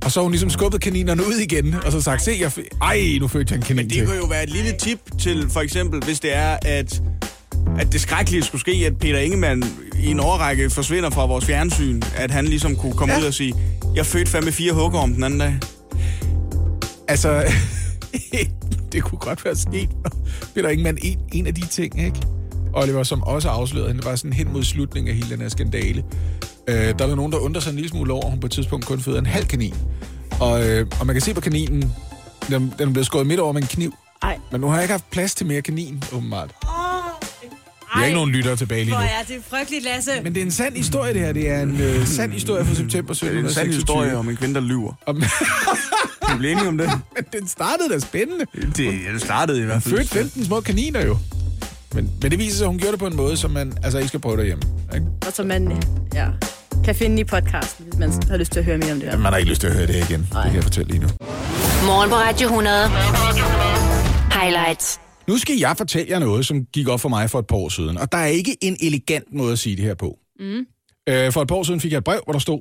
Og så har hun ligesom skubbet kaninerne ud igen, og så sagt, se, jeg... f- Ej, nu fødte jeg en kanin Men det til. kunne jo være et lille tip til, for eksempel, hvis det er, at, at det skrækkelige skulle ske, at Peter Ingemann i en årrække forsvinder fra vores fjernsyn, at han ligesom kunne komme Ja. ud og sige, jeg fødte fandme fire hugger om den anden dag. Altså, [LAUGHS] det kunne godt være sket. Peter Ingemann, en, en af de ting, ikke? Oliver, som også afslørede hende. Det var sådan hen mod slutningen af hele den her skandale. Øh, der er der nogen, der undrer sig en lille smule over, at hun på et tidspunkt kun føder en halv kanin. Og, øh, og man kan se på kaninen, den, den er blevet skåret midt over med en kniv. Ej. Men nu har jeg ikke haft plads til mere kanin, åbenbart. Vi har ikke nogen lyttere tilbage lige Hvor nu. er det frygteligt, Lasse. Men det er en sand historie, det her. Det er en øh, sand historie fra september Det er en 1726. sand historie om en kvinde, der lyver. [LAUGHS] Om... Vi bliver enige om det. [LAUGHS] Men den startede da spændende. Det, ja, det startede i hvert fald. fødte 15 små kaniner jo. Men, men det viser sig, at hun gjorde det på en måde, som man altså ikke skal prøve derhjemme. Ikke? Og som man ja, kan finde i podcasten, hvis man har lyst til at høre mere om det her. Man har ikke lyst til at høre det her igen. Det kan jeg fortælle lige nu. Morgen på Radio 100. Highlights. Nu skal jeg fortælle jer noget, som gik op for mig for et par år siden. Og der er ikke en elegant måde at sige det her på. Mm. Øh, for et par år siden fik jeg et brev, hvor der stod,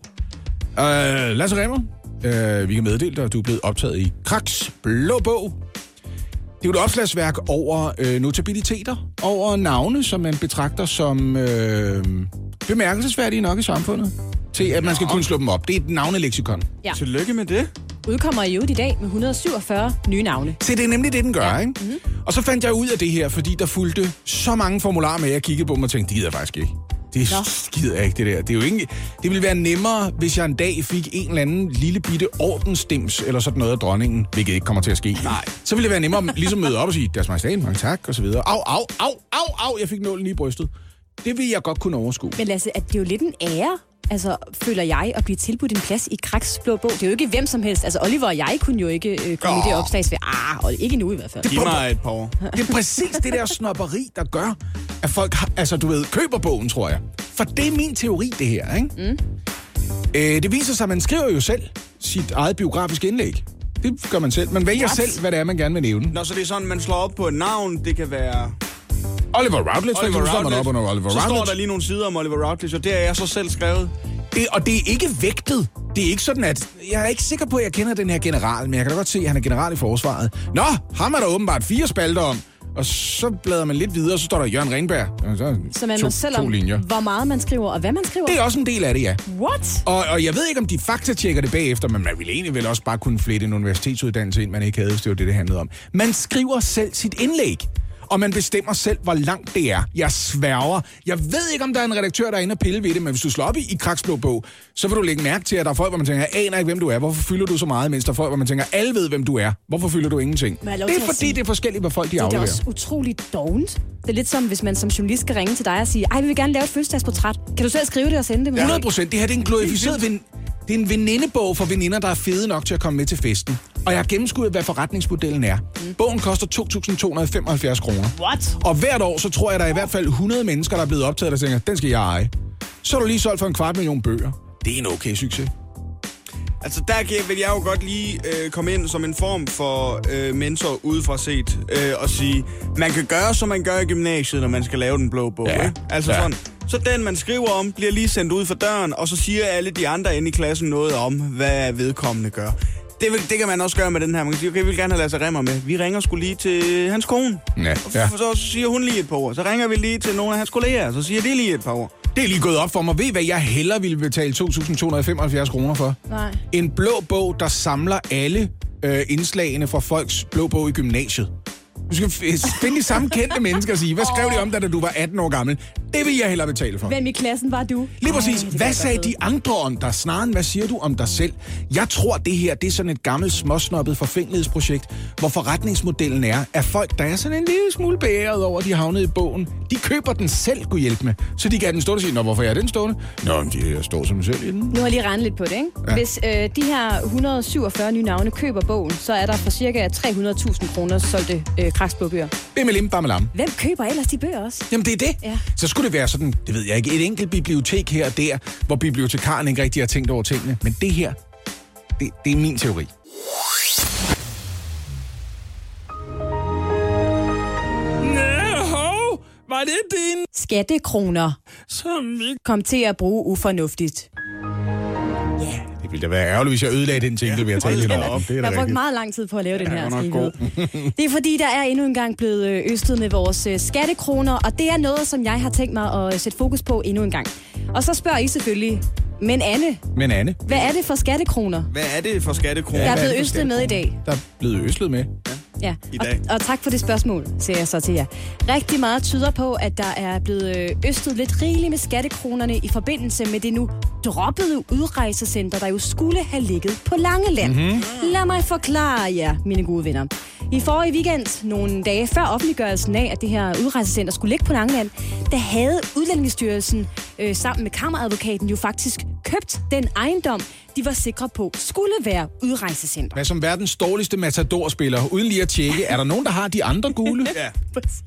øh, Lasse Remmer, øh, vi kan meddele dig, at du er blevet optaget i Kraks Blå Bog. Det er jo et opslagsværk over øh, notabiliteter, over navne, som man betragter som øh, bemærkelsesværdige nok i samfundet, til at man skal kunne slå dem op. Det er et navneleksikon. Ja. Tillykke med det. Udkommer i øvrigt i dag med 147 nye navne. Se, det er nemlig det, den gør, ja. ikke? Mhm. Og så fandt jeg ud af det her, fordi der fulgte så mange formularer med, jeg kiggede på dem og tænkte, det gider jeg faktisk ikke. Det Nå. gider jeg ikke, det der. Det, er jo ikke, det ville være nemmere, hvis jeg en dag fik en eller anden lille bitte ordensdims, eller sådan noget af dronningen, hvilket ikke kommer til at ske. Nej. Så ville det være nemmere at ligesom møde op og sige, deres majestæt, mange tak, og så videre. Au, au, au, au, au, jeg fik nålen i brystet. Det vil jeg godt kunne overskue. Men Lasse, at det er jo lidt en ære, altså, føler jeg, at blive tilbudt en plads i Kraks Blå Bog. Det er jo ikke hvem som helst. Altså, Oliver og jeg kunne jo ikke øh, komme oh. i det opslagsværk. Ah, og ikke nu i hvert fald. Giv mig et par år. Det er præcis det der snopperi, der gør, at folk, har, altså du ved, køber bogen, tror jeg. For det er min teori, det her, ikke? Mm. Øh, det viser sig, at man skriver jo selv sit eget biografiske indlæg. Det gør man selv. Man vælger What? selv, hvad det er, man gerne vil nævne. Nå, så det er sådan, man slår op på et navn. Det kan være... Oliver Routledge, for eksempel, op under Oliver Så står Routledge. der lige nogle sider om Oliver Routledge, og det har jeg så selv skrevet. Det, og det er ikke vægtet. Det er ikke sådan, at... Jeg er ikke sikker på, at jeg kender den her general, men jeg kan da godt se, at han er general i forsvaret. Nå, ham er der åbenbart fire spalter om. Og så bladrer man lidt videre, og så står der Jørgen Ringberg. Og Så, Så man to, må selv to om, linjer. hvor meget man skriver, og hvad man skriver. Det er også en del af det, ja. What? Og, og jeg ved ikke, om de faktatjekker det bagefter, men man ville egentlig vel også bare kunne flette en universitetsuddannelse ind, man ikke havde, hvis det var det, det handlede om. Man skriver selv sit indlæg. Og man bestemmer selv, hvor langt det er. Jeg sværger. Jeg ved ikke, om der er en redaktør, der er inde og pille ved det, men hvis du slår op i, i Kraksblå bog, så vil du lægge mærke til, at der er folk, hvor man tænker, jeg aner ikke, hvem du er. Hvorfor fylder du så meget? Mens der er folk, hvor man tænker, alle ved, hvem du er. Hvorfor fylder du ingenting? Det er fordi, sige- det er forskelligt, hvad folk de Det er da afleverer. også utroligt dovent. Det er lidt som, hvis man som journalist skal ringe til dig og sige, ej, vi vil gerne lave et fødselsdagsportræt. Kan du selv skrive det og sende det? 100 procent. Det her det er en glorificeret ven, det er en venindebog for veninder, der er fede nok til at komme med til festen. Og jeg har gennemskuddet, hvad forretningsmodellen er. Mm. Bogen koster 2.275 kroner. What? Og hvert år, så tror jeg, der er i hvert fald 100 mennesker, der er blevet optaget, der tænker, den skal jeg eje. Så er du lige solgt for en kvart million bøger. Det er en okay succes. Altså, der vil jeg jo godt lige øh, komme ind som en form for øh, mentor udefra set øh, og sige, man kan gøre, som man gør i gymnasiet, når man skal lave den blå bog. Ja. Ikke? Altså Ja. sådan, så den, man skriver om, bliver lige sendt ud for døren, og så siger alle de andre inde i klassen noget om, hvad vedkommende gør. Det, vil, det kan man også gøre med den her. Man kan sige, okay, vi vil gerne have Lasse Remmer med. Vi ringer skulle lige til hans kone. Ja, Og ja. så, så siger hun lige et par ord. Så ringer vi lige til nogle af hans kolleger, så siger de lige et par ord. Det er lige gået op for mig. Ved I, hvad jeg hellere ville betale 2.275 kroner for? Nej. En blå bog, der samler alle øh, indslagene fra folks blå bog i gymnasiet. Du skal finde de samme kendte mennesker og sige, hvad skrev de om dig, da du var 18 år gammel? Det vil jeg hellere betale for. Hvem i klassen var du? Lige præcis. Ej, Hvad sagde de andre om dig? Snarere end, hvad siger du om dig selv? Jeg tror, det her det er sådan et gammelt småsnoppet forfængelighedsprojekt, hvor forretningsmodellen er, at folk, der er sådan en lide smule beæret over, at de havnet i bogen, de køber den selv, kunne hjælpe med. Så de kan den stå og sige, Nå, hvorfor er den stående? Nå, men de står som selv i den. Nu har jeg lige regnet lidt på det, ikke? Ja. Hvis øh, de her 147 nye navne køber bogen, så er der for cirka 300.000 kroner solgte øh, kraksbogbøger. Bimmelim, bammelam. Hvem køber ellers de bøger også? Jamen, det er det. Ja. Så skulle det være sådan, det ved jeg ikke, et enkelt bibliotek her og der, hvor bibliotekaren ikke rigtig har tænkt over tingene. Men det her, det, det er min teori. Var det din? Skattekroner Som vi... kom til at bruge ufornuftigt. Det ville da være ærgerligt, hvis jeg ødelagde den ting, det vil jeg tale lidt om. Det er Jeg har brugt meget lang tid på at lave den her. [LAUGHS] Det er fordi, der er endnu engang blevet øh, østet med vores øh, skattekroner, og det er noget, som jeg har tænkt mig at øh, sætte fokus på endnu en gang. Og så spørger I selvfølgelig, men Anne, Men Anne, hvad er det for skattekroner? Hvad er det for skattekroner? Der er blevet det østet med i dag. der er blevet øslet med. Ja, i dag. Og, og tak for det spørgsmål, siger jeg så til jer. Rigtig meget tyder på, at der er blevet øh, østet lidt rigeligt med skattekronerne i forbindelse med det nu droppede udrejsecenter, der jo skulle have ligget på Langeland. Mm-hmm. Lad mig forklare jer, mine gode venner. I forrige weekend, nogle dage før offentliggørelsen af, at det her udrejsecenter skulle ligge på Langeland, der havde Udlændingsstyrelsen øh, sammen med kammeradvokaten jo faktisk købt den ejendom, de var sikre på skulle være udrejsecenter. Hvad som verdens dårligste matadorspiller, uden lige at tjekke, er der nogen, der har de andre gule? [LAUGHS] Ja.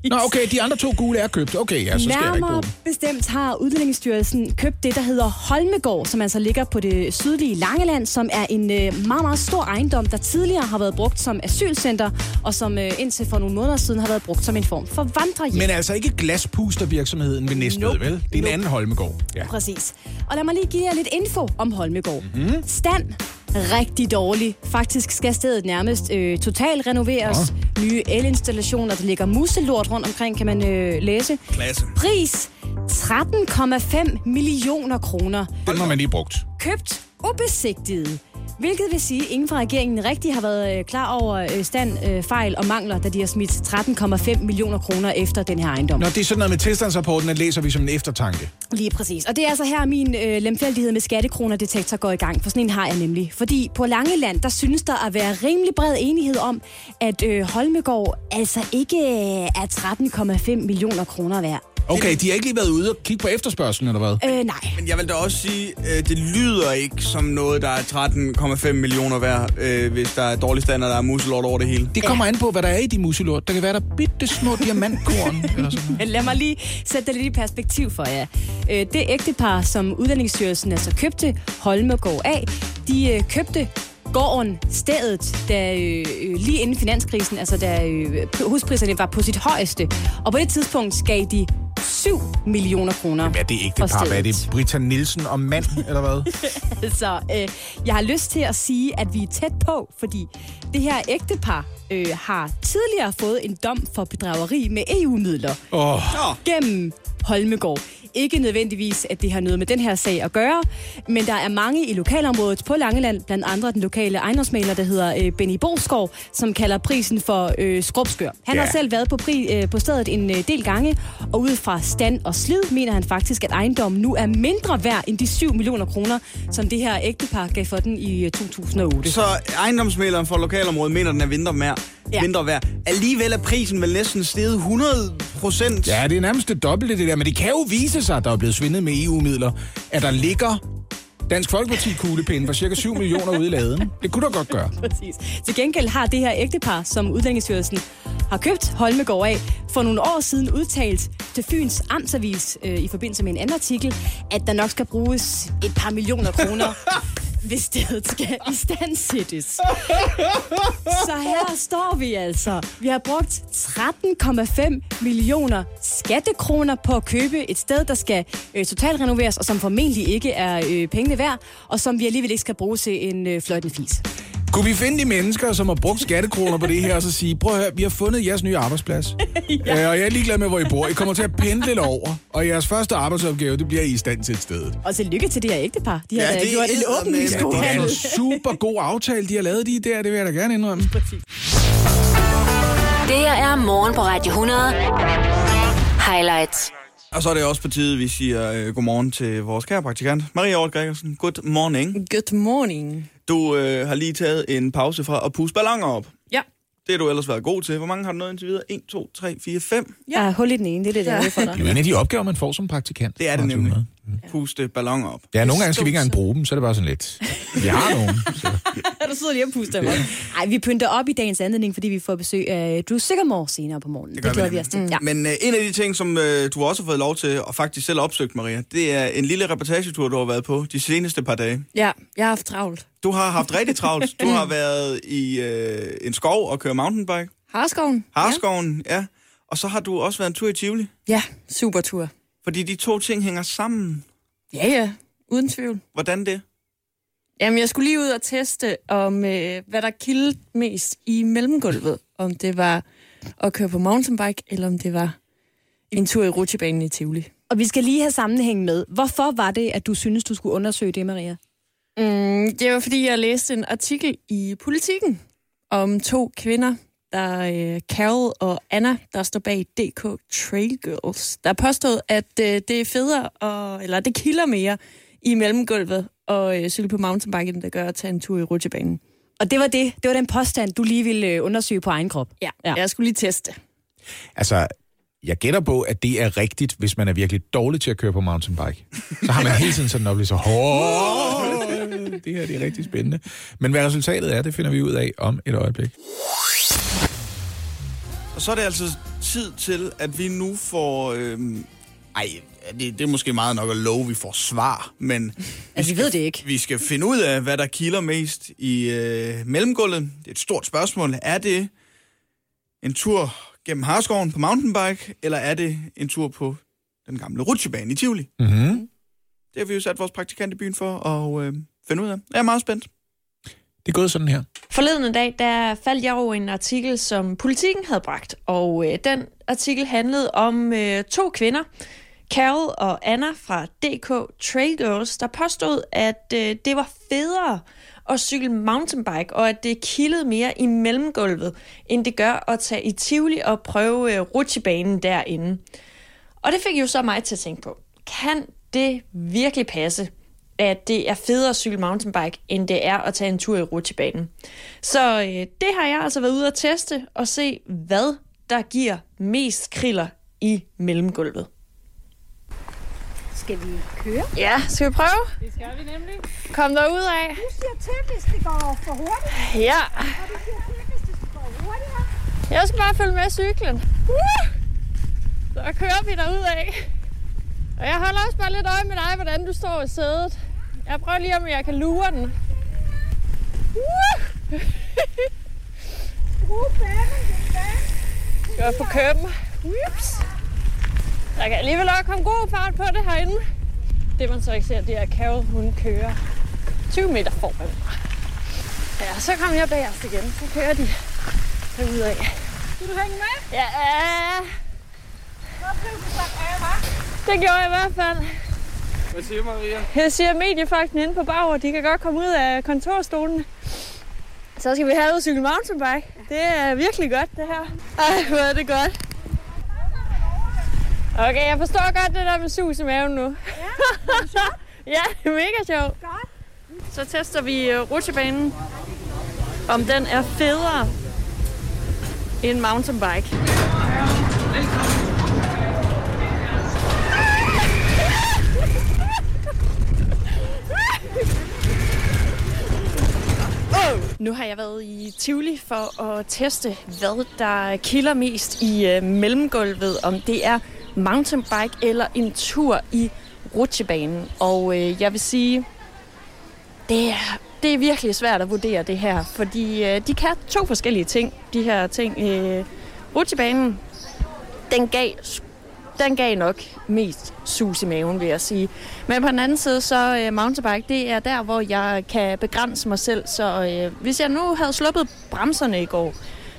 Nå, okay, de andre to gule er købt. Okay, ja, så skal jeg ikke Nærmere bruge dem. bestemt har Udlændingsstyrelsen købt det, der hedder Holmegård, som altså ligger på det sydlige Langeland, som er en øh, meget, meget stor ejendom, der tidligere har været brugt som asylcenter, og som øh, indtil for nogle måneder siden har været brugt som en form for vandrehjem. Men altså ikke glaspustervirksomheden ved Næstved, Nope. vel? Det er en Nope. anden Holmegård. Ja. Præcis. Og lad mig lige give jer lidt info om Holmegård. Mhm. Mm-hmm. Stand rigtig dårlig. Faktisk skal stedet nærmest øh, totalt renoveres. Oh. Nye elinstallationer, der ligger muselort rundt omkring, kan man øh, læse. Klasse. Pris 13,5 millioner kroner. Den har man lige brugt. Købt ubesigtiget. Hvilket vil sige, at ingen fra regeringen rigtig har været øh, klar over øh, stand, øh, fejl og mangler, da de har smidt 13,5 millioner kroner efter den her ejendom. Nå, det er sådan noget med tilstandsrapporten, at læser vi som en eftertanke. Lige præcis. Og det er altså her, min øh, lemfældighed med skattekroner-detektor går i gang. For sådan en har jeg nemlig. Fordi på Langeland, der synes der at være rimelig bred enighed om, at øh, Holmegård altså ikke øh, er 13,5 millioner kroner værd. Okay, de har ikke lige været ude og kigge på efterspørgselen, eller hvad? Øh, nej. Men jeg vil da også sige, øh, det lyder ikke som noget, der er 13,5 millioner værd, øh, hvis der er dårlig standard, der er muselort over det hele. Det kommer an på, hvad der er i de muselort. Der kan være der bitte små diamantkorn. [LAUGHS] eller sådan noget. Men lad mig lige sætte det lidt i perspektiv for jer. Øh, Det ægtepar, som Udlændingsstyrelsen altså købte Holmegård af, de øh, købte gården, stedet, da, øh, øh, lige inden finanskrisen, altså da øh, huspriserne var på sit højeste. Og på det tidspunkt gav de 7 millioner kroner Hvad er det for ægtepar? Hvad er det? Brita Nielsen og mand, [LAUGHS] eller hvad? Altså, øh, jeg har lyst til at sige, at vi er tæt på, fordi det her ægtepar øh, har tidligere fået en dom for bedrageri med EU-midler Åh, gennem Holmegård. Ikke nødvendigvis, at det har noget med den her sag at gøre, men der er mange i lokalområdet på Langeland, blandt andre den lokale ejendomsmaler, der hedder øh, Benny Boskov, som kalder prisen for øh, skrubskør. Han Ja. har selv været på, pri, øh, på stedet en øh, del gange, og ud fra stand og slid mener han faktisk, at ejendommen nu er mindre værd end de 7 millioner kroner, som det her ægtepar gav for den i øh, 2008. Så ejendomsmæleren for lokalområdet mener, den er vinter værd. Ja. Vinter værd. Alligevel er prisen vel næsten steget 100 procent. ja, det er nærmest det dobbelte, det der. Men det kan jo vise sig, at der er blevet svindet med EU-midler, at der ligger Dansk Folkeparti-kuglepinde for cirka 7 millioner ude i laden. Det kunne da godt gøre. [LAUGHS] Præcis. Til gengæld har det her ægtepar, som Udlændingsstyrelsen har købt Holmegård af, for nogle år siden udtalt til Fyns Amtsavis øh, i forbindelse med en anden artikel, at der nok skal bruges et par millioner kroner, [LAUGHS] hvis stedet skal i sættes. Så her står vi altså. Vi har brugt 13,5 millioner skattekroner på at købe et sted, der skal øh, totalt renoveres, og som formentlig ikke er øh, pengene værd, og som vi alligevel ikke skal bruge til en øh, fløjtende fis. Kunne vi finde de mennesker, som har brugt skattekroner på det her, og så sige, prøv at høre, vi har fundet jeres nye arbejdsplads. [LAUGHS] ja. øh, og jeg er ligeglad med, hvor I bor. I kommer til at pendle over, og jeres første arbejdsopgave, det bliver I i stand til et sted. Og tillykke til det her ægtepar. De har Ja, det er gjort en eddermame åbning Ja, det er en super god aftale, de har lavet de der, det vil jeg da gerne indrømme. Det her er morgen på Radio 100. Highlights. Og så er det også på tide, vi siger øh, godmorgen til vores kære praktikant, Maria Ort Gregersen. Good morning. Good morning. Du øh, har lige taget en pause fra at puste ballonger op. Ja. Det har du ellers været god til. Hvor mange har du nået indtil videre? 1, 2, 3, 4, 5? Ja. Der er hul i den ene, det er det, der er for dig. Det er jo en af de opgaver, man får som praktikant. Det er det nemlig. Puste ballonger op. Ja, nogle gange skal vi ikke engang bruge dem, så er det bare sådan lidt. Vi har nogen. Så. [LAUGHS] du sidder lige og puster dem op. Ej, vi pynter op i dagens anledning, fordi vi får besøg af Drew Sigamore senere på morgenen. Det, det glæder vi os til. Ja. Men øh, en af de ting, som øh, du også har fået lov til, og faktisk selv opsøgt, Maria, det er en lille reportagetur, du har været på de seneste par dage. Ja, jeg har haft travlt. Du har haft rigtig travlt. [LAUGHS] Du har været i øh, en skov og kørt mountainbike. Harskoven. Harskoven, ja. ja. Og så har du også været en tur i Tivoli. Ja, super tur. Fordi de to ting hænger sammen. Ja, ja, uden tvivl. Hvordan det? Jamen, jeg skulle lige ud og teste, om øh, hvad der kildte mest i mellemgulvet. Om det var at køre på mountainbike, eller om det var en tur i rutsjebanen i Tivoli. Og vi skal lige have sammenhæng med, hvorfor var det, at du synes, du skulle undersøge det, Maria? Mm, det var, fordi jeg læste en artikel i Politiken om to kvinder, der er øh, Carol og Anna, der står bag DK Trail Girls, der har påstået, at øh, det er federe, og, eller det kilder mere i mellemgulvet og øh, cykle på mountainbike, end det gør at tage en tur i rutsjebanen. Og det var det. Det var den påstand, du lige ville undersøge på egen krop. Ja, ja. jeg skulle lige teste. Altså, jeg gætter på, at det er rigtigt, hvis man er virkelig dårlig til at køre på mountainbike. Så har man hele tiden sådan en oplevelse, "Åh, det her det er rigtig spændende. Men hvad resultatet er, det finder vi ud af om et øjeblik. Og så er det altså tid til, at vi nu får... Øhm, ej, det, det er måske meget nok at love, vi får svar, men... Altså, vi ved det ikke. Vi skal finde ud af, hvad der kilder mest i øh, mellemgulvet. Det er et stort spørgsmål. Er det en tur gennem Harskoven på mountainbike, eller er det en tur på den gamle rutsjebane i Tivoli? Mm-hmm. Det har vi jo sat vores praktikant i byen for at øh, finde ud af. Jeg er meget spændt. Det er gået sådan her. Forleden dag, der faldt jeg over en artikel, som politikken havde bragt, og øh, den artikel handlede om øh, to kvinder, Carol og Anna fra DK Trail Girls, der påstod, at øh, det var federe at cykle mountainbike, og at det kildede mere i mellemgulvet, end det gør at tage i Tivoli og prøve øh, rutsjebanen derinde. Og det fik jo så mig til at tænke på, kan det virkelig passe, at det er federe at cykle mountainbike, end det er at tage en tur i rutsjebanen. Så øh, det har jeg altså været ude at teste og se, hvad der giver mest kriller i mellemgulvet. Skal vi køre? Ja, skal vi prøve? Det skal vi nemlig. Kom der ud af. Du siger til, hvis det går for hurtigt. Ja. Og du siger til, hvis det skal gå hurtigere. Jeg skal bare følge med cyklen. Uh! Så kører vi derud af. Og jeg holder også bare lidt øje med dig, hvordan du står i sædet. Jeg prøver lige, om jeg kan lure den. Uh! [LAUGHS] Det er jeg få køben? Ups. Der kan alligevel også komme god fart på det herinde. Det man så ikke ser, det er, at Carol hun kører 20 meter foran mig. Ja, så kommer jeg bag os igen. Så kører de derudad. Vil du hænge med? Ja, Så blev du sat af, hva'? det gjorde jeg i hvert fald. Hvad siger Maria? Jeg siger mediefolkene inde på Bauer, de kan godt komme ud af kontorstolene. Så skal vi have ud cykle mountainbike. Det er virkelig godt, det her. Ej, hvor er det godt. Okay, jeg forstår godt det der med sus i maven nu. Ja, [LAUGHS] ja, det er mega sjovt. Godt. Så tester vi uh, rutsjebanen, om den er federe end mountainbike. Nu har jeg været i Tivoli for at teste, hvad der kilder mest i øh, mellemgulvet, om det er mountainbike eller en tur i rutsjebanen. Og øh, jeg vil sige, det er, det er virkelig svært at vurdere det her, fordi øh, de kan to forskellige ting, de her ting. Øh, rutsjebanen, den gav den gav nok mest sus i maven, vil jeg sige. Men på den anden side, så uh, mountainbike, det er der, hvor jeg kan begrænse mig selv. Så uh, hvis jeg nu havde sluppet bremserne i går,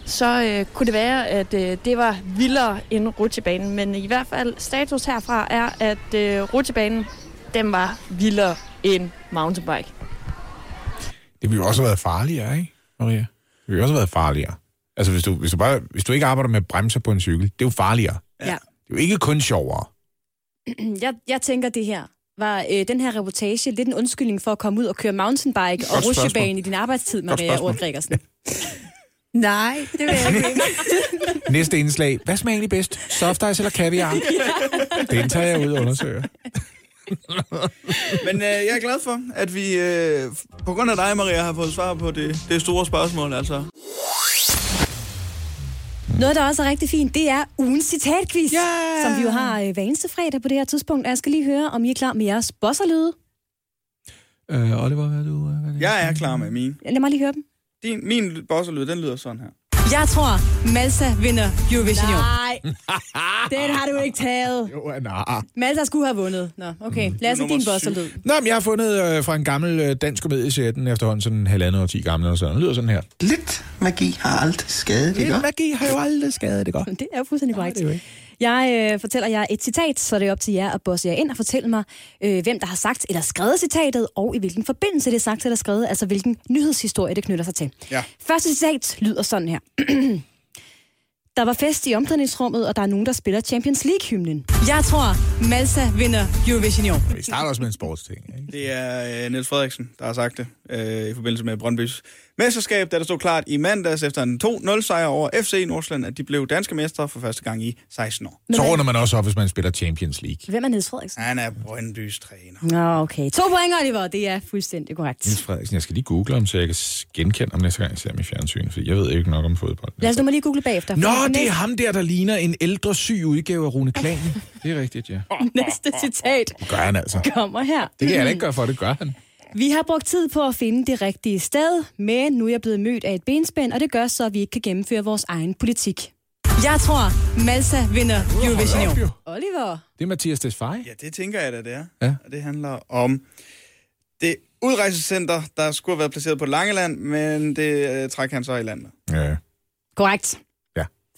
så uh, kunne det være, at uh, det var vildere end rutsjebanen. Men i hvert fald, status herfra er, at uh, rutsjebanen, den var vildere end mountainbike. Det ville jo også have været farligere, ikke, Maria? Det ville jo også have været farligere. Altså, hvis du, hvis du, bare, hvis du ikke arbejder med bremser på en cykel, det er jo farligere. Ja. Det er jo ikke kun sjovere. [CLEARS THROAT] jeg, jeg tænker, det her var øh, den her reportage lidt en undskyldning for at komme ud og køre mountainbike og spørgsmål. rutsjebane i din arbejdstid, Godt Maria. Ort Gregersen. [LAUGHS] Nej, det vil jeg ikke. [LAUGHS] Næste indslag. Hvad smager egentlig bedst? Soft ice eller kaviar? [LAUGHS] Den tager jeg ud og undersøger. Men øh, jeg er glad for, at vi øh, på grund af dig, Maria, har fået svar på det, det store spørgsmål. Altså. Noget, der også er rigtig fint, det er ugens citatquiz, Yeah! som vi jo har øh, hver eneste fredag på det her tidspunkt. Jeg skal lige høre, om I er klar med jeres bosserlyde. Øh, Oliver, hvad er du? Hvad er det? Jeg er klar med min. Lad mig lige høre dem. Din, min bosserlyd, den lyder sådan her. Jeg tror, Malsa vinder Eurovision. Nej. [LAUGHS] Den har du ikke taget. Jo, nej. Malsa skulle have vundet. Nå, okay. Lad os din syv. bosserlyd. Nå, men jeg har fundet øh, fra en gammel øh, dansk komedieserie, den er efterhånden sådan halvandet og ti gammel eller sådan. Den lyder sådan her. Lidt magi har aldrig skadet, ikke? Lidt magi har jo aldrig skadet, det godt. [LAUGHS] Det er jo fuldstændig korrekt. det er jo ikke. Jeg øh, fortæller jer et citat, så det er op til jer at bosse jer ind og fortælle mig, øh, hvem der har sagt eller skrevet citatet, og i hvilken forbindelse det er sagt eller skrevet, altså hvilken nyhedshistorie det knytter sig til. Ja. Første citat lyder sådan her. [CLEARS THROAT] Der var fest i omklædningsrummet, og der er nogen, der spiller Champions League-hymnen. Jeg tror, Malta vinder Eurovision i år. Vi starter også med en sportsting. Ikke? Det er øh, Niels Frederiksen, der har sagt det øh, i forbindelse med Brøndbys mesterskab, da der stod klart i mandags efter en 2-0-sejr over FC Nordsjælland, at de blev danske mestre for første gang i 16 år. Så runder man også op, hvis man spiller Champions League. Hvem er Niels Frederiksen? Han er Brøndbys træner. Nå, okay. To point, Oliver. Det er fuldstændig korrekt. Niels Frederiksen, jeg skal lige google ham, så jeg kan genkende ham næste gang, jeg ser ham i fjernsyn, for jeg ved ikke nok om fodbold. Lad os nu må lige google bagefter. Nå, For det er ham der, der ligner en ældre syg udgave af Rune Klan. [LAUGHS] Det er rigtigt, ja. Næste citat Det gør han altså. kommer her. Det kan jeg da ikke gøre for, det gør han. Vi har brugt tid på at finde det rigtige sted, men nu er jeg blevet mødt af et benspænd, og det gør så, at vi ikke kan gennemføre vores egen politik. Jeg tror, Malta vinder Eurovision i jo. år. Oliver. Det er Mathias Desfaye. Ja, det tænker jeg da, det er. Ja. Og det handler om det udrejsecenter, der skulle have været placeret på Langeland, men det øh, trækker han så i landet. Ja. Korrekt.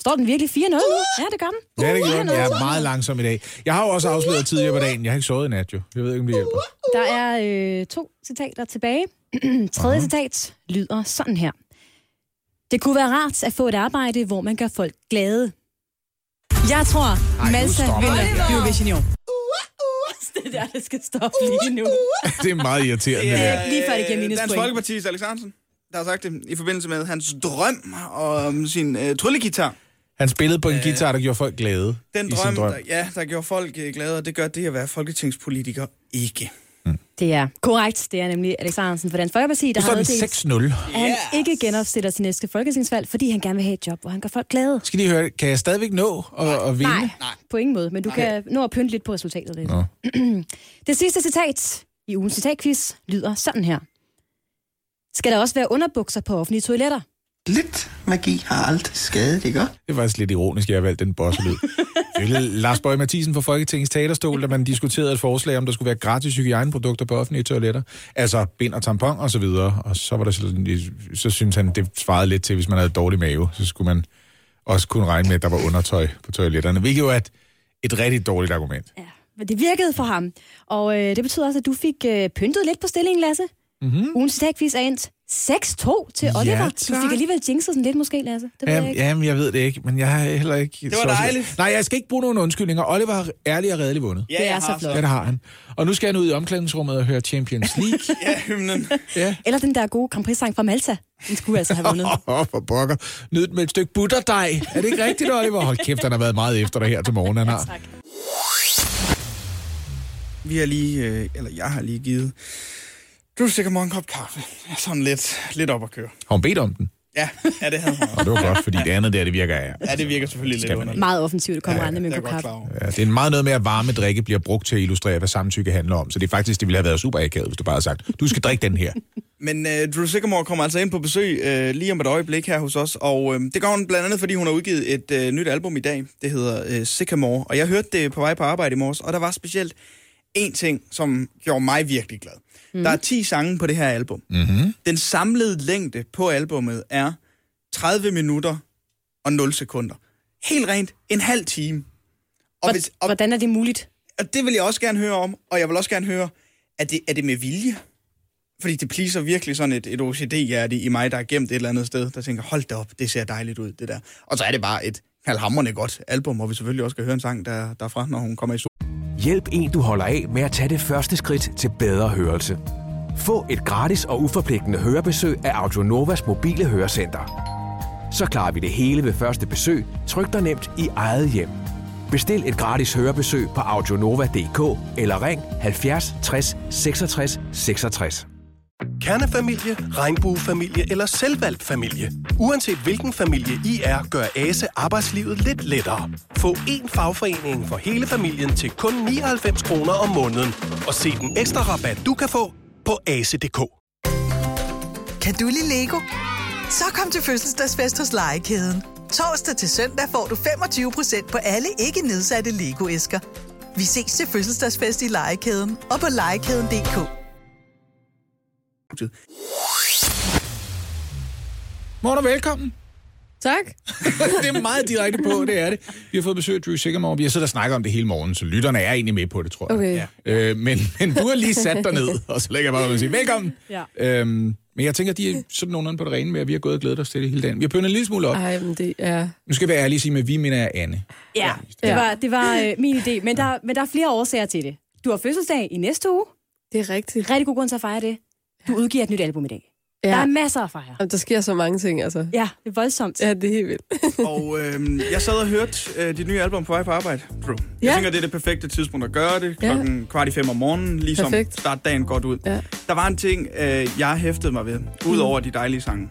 Ja. Står den virkelig 4-0 nu? Ja, det gør den. Ja, det gjorde han. Jeg er 4-0. meget langsom i dag. Jeg har jo også afsløret tidligere på dagen. Jeg har ikke sovet i nat, jo. Jeg ved ikke, om det hjælper. Der er øh, to citater tilbage. [CLEARS THROAT] Tredje uh-huh. citat lyder sådan her. Det kunne være rart at få et arbejde, hvor man gør folk glade. Jeg tror, Ej, Malta vinder [LAUGHS] det. Eurovision i år. Det der, det skal stoppe lige nu. Det er meget irriterende. Det Det er der. Lige før det giver minus Dansk. Folkeparti's Alex Hansen, der har sagt det i forbindelse med hans drøm om sin øh, tryllegitar. Han spillede på en guitar, der gjorde folk glade Den drøm, drøm. Der, ja, der gjorde folk øh, glade, og det gør det at være folketingspolitiker ikke. Det er korrekt. Det er nemlig Alex Arensen fra Dansk Folkeparti, der har er meddelt, 6-0. at han ikke genopstiller til næste folketingsvalg, fordi han gerne vil have et job, hvor han gør folk glade. Skal lige høre, kan jeg stadigvæk nå at, at vinde? Nej, på ingen måde, men du kan nå at pynte lidt på resultatet. Lidt. [CLEARS THROAT] Det sidste citat i ugens citatquiz lyder sådan her. Skal der også være underbukser på offentlige toiletter? Lidt magi har aldrig skadet, ikke? Det er faktisk lidt ironisk, at jeg har valgt den bosselyd. [LAUGHS] Var Lars Bøge Mathisen fra Folketingets talerstol, da man diskuterede et forslag om, der skulle være gratis hygiejneprodukter på offentlige toiletter. Altså bind og tampon og så videre. Og så var der sådan, så synes han, det svarede lidt til, hvis man havde dårlig mave, så skulle man også kunne regne med, at der var undertøj på toiletterne. Hvilket jo er et, et rigtig dårligt argument. Men det virkede for ham. Og øh, det betyder også, at du fik øh, pyntet lidt på stillingen, Lasse. Mm-hmm. Ugens citatquiz er endt 6-2 til Ja, Oliver. du tak. fik alligevel jinxet sådan lidt måske, Lasse. Det ved jeg Jamen, ikke. jamen, jeg ved det ikke, men jeg har heller ikke... Det var dejligt. Nej, jeg skal ikke bruge nogen undskyldninger. Oliver har ærligt og redeligt vundet. Ja, Det er så flot. Ja, det har han. Og nu skal han ud i omklædningsrummet og høre Champions League. [LAUGHS] ja, hymnen. Ja. Eller den der gode Grand Prix-sang fra Malta. Den skulle altså have vundet. [LAUGHS] Åh, oh, for pokker. Nyd med et stykke butterdej. Er det ikke rigtigt, Oliver? Hold kæft, han har været meget efter dig her til morgen, han har. Vi har lige, øh, eller jeg har lige givet du sikkert en kop kaffe. Jeg er sådan lidt, lidt op at køre. Har hun bedt om den? Ja, [LAUGHS] ja det havde hun. Og det var godt, fordi det andet der, det virker af. Ja, det virker selvfølgelig lidt Skal man underligt. Meget offensivt at komme ja, med en det er kop kaffe. Ja, det er meget noget med, at varme drikke bliver brugt til at illustrere, hvad samtykke handler om. Så det er faktisk, det ville have været super akavet, hvis du bare havde sagt, du skal drikke den her. [LAUGHS] Men øh, Drew Sigamore kommer altså ind på besøg øh, lige om et øjeblik her hos os, og øh, det gør hun blandt andet, fordi hun har udgivet et øh, nyt album i dag. Det hedder øh, Sycamore, og jeg hørte det på vej på arbejde i morges, og der var specielt en ting, som gjorde mig virkelig glad. Mm. Der er 10 sange på det her album. Mm-hmm. Den samlede længde på albummet er 30 minutter og 0 sekunder. Helt rent en halv time. Og hvis, og, Hvordan er det muligt? og det vil jeg også gerne høre om, og jeg vil også gerne høre, er det, er det med vilje? Fordi det pleaser virkelig sådan et, et OCD-hjerte i mig, der er gemt et eller andet sted, der tænker, hold da op, det ser dejligt ud, det der. Og så er det bare et halvhamrende godt album, hvor vi selvfølgelig også skal høre en sang der, derfra, når hun kommer i Hjælp en, du holder af med at tage det første skridt til bedre hørelse. Få et gratis og uforpligtende hørebesøg af Audionovas mobile hørecenter. Så klarer vi det hele ved første besøg, tryk dig nemt i eget hjem. Bestil et gratis hørebesøg på audionova.dk eller ring 70 60 66 66. Kernefamilie, regnbuefamilie eller selvvalgt familie. Uanset hvilken familie I er, gør ASE arbejdslivet lidt lettere. Få én fagforening for hele familien til kun 99 kroner om måneden. Og se den ekstra rabat, du kan få på ase.dk. Kan du lide Lego? Så kom til fødselsdagsfest hos Legekæden. Torsdag til søndag får du 25% på alle ikke nedsatte Lego-æsker. Vi ses til fødselsdagsfest i Legekæden og på legekæden.dk. Morgen og velkommen. Tak. det er meget direkte på, det er det. Vi har fået besøg af Drew Sigamore. Vi har siddet og snakket om det hele morgen, så lytterne er egentlig med på det, tror jeg. Okay. Ja. Øh, men, men du har lige sat dig ned, og så lægger jeg bare og sige, velkommen. Ja. Øhm, men jeg tænker, de er sådan nogenlunde på det rene med, at vi har gået og glædet os til det hele dagen. Vi har pyntet en lille smule op. Ej, men det er... Nu skal jeg være ærlig og sige, at vi mener jeg Anne. Ja, det var, det var øh, min idé. Men der, men der er flere årsager til det. Du har fødselsdag i næste uge. Det er rigtigt. Rigtig god grund til at fejre det. Du udgiver et nyt album i dag. Ja. Der er masser at fejre. Jamen, der sker så mange ting, altså. Ja, det er voldsomt. Ja, det er helt vildt. [LAUGHS] Og øh, jeg sad og hørte øh, dit nye album på vej på arbejde, Drew. Jeg Ja. tænker, det er det perfekte tidspunkt at gøre det. Ja. Klokken kvart i fem om morgenen, ligesom Perfekt. starte dagen godt ud. Ja. Der var en ting, øh, jeg hæftede mig ved, udover de dejlige sange.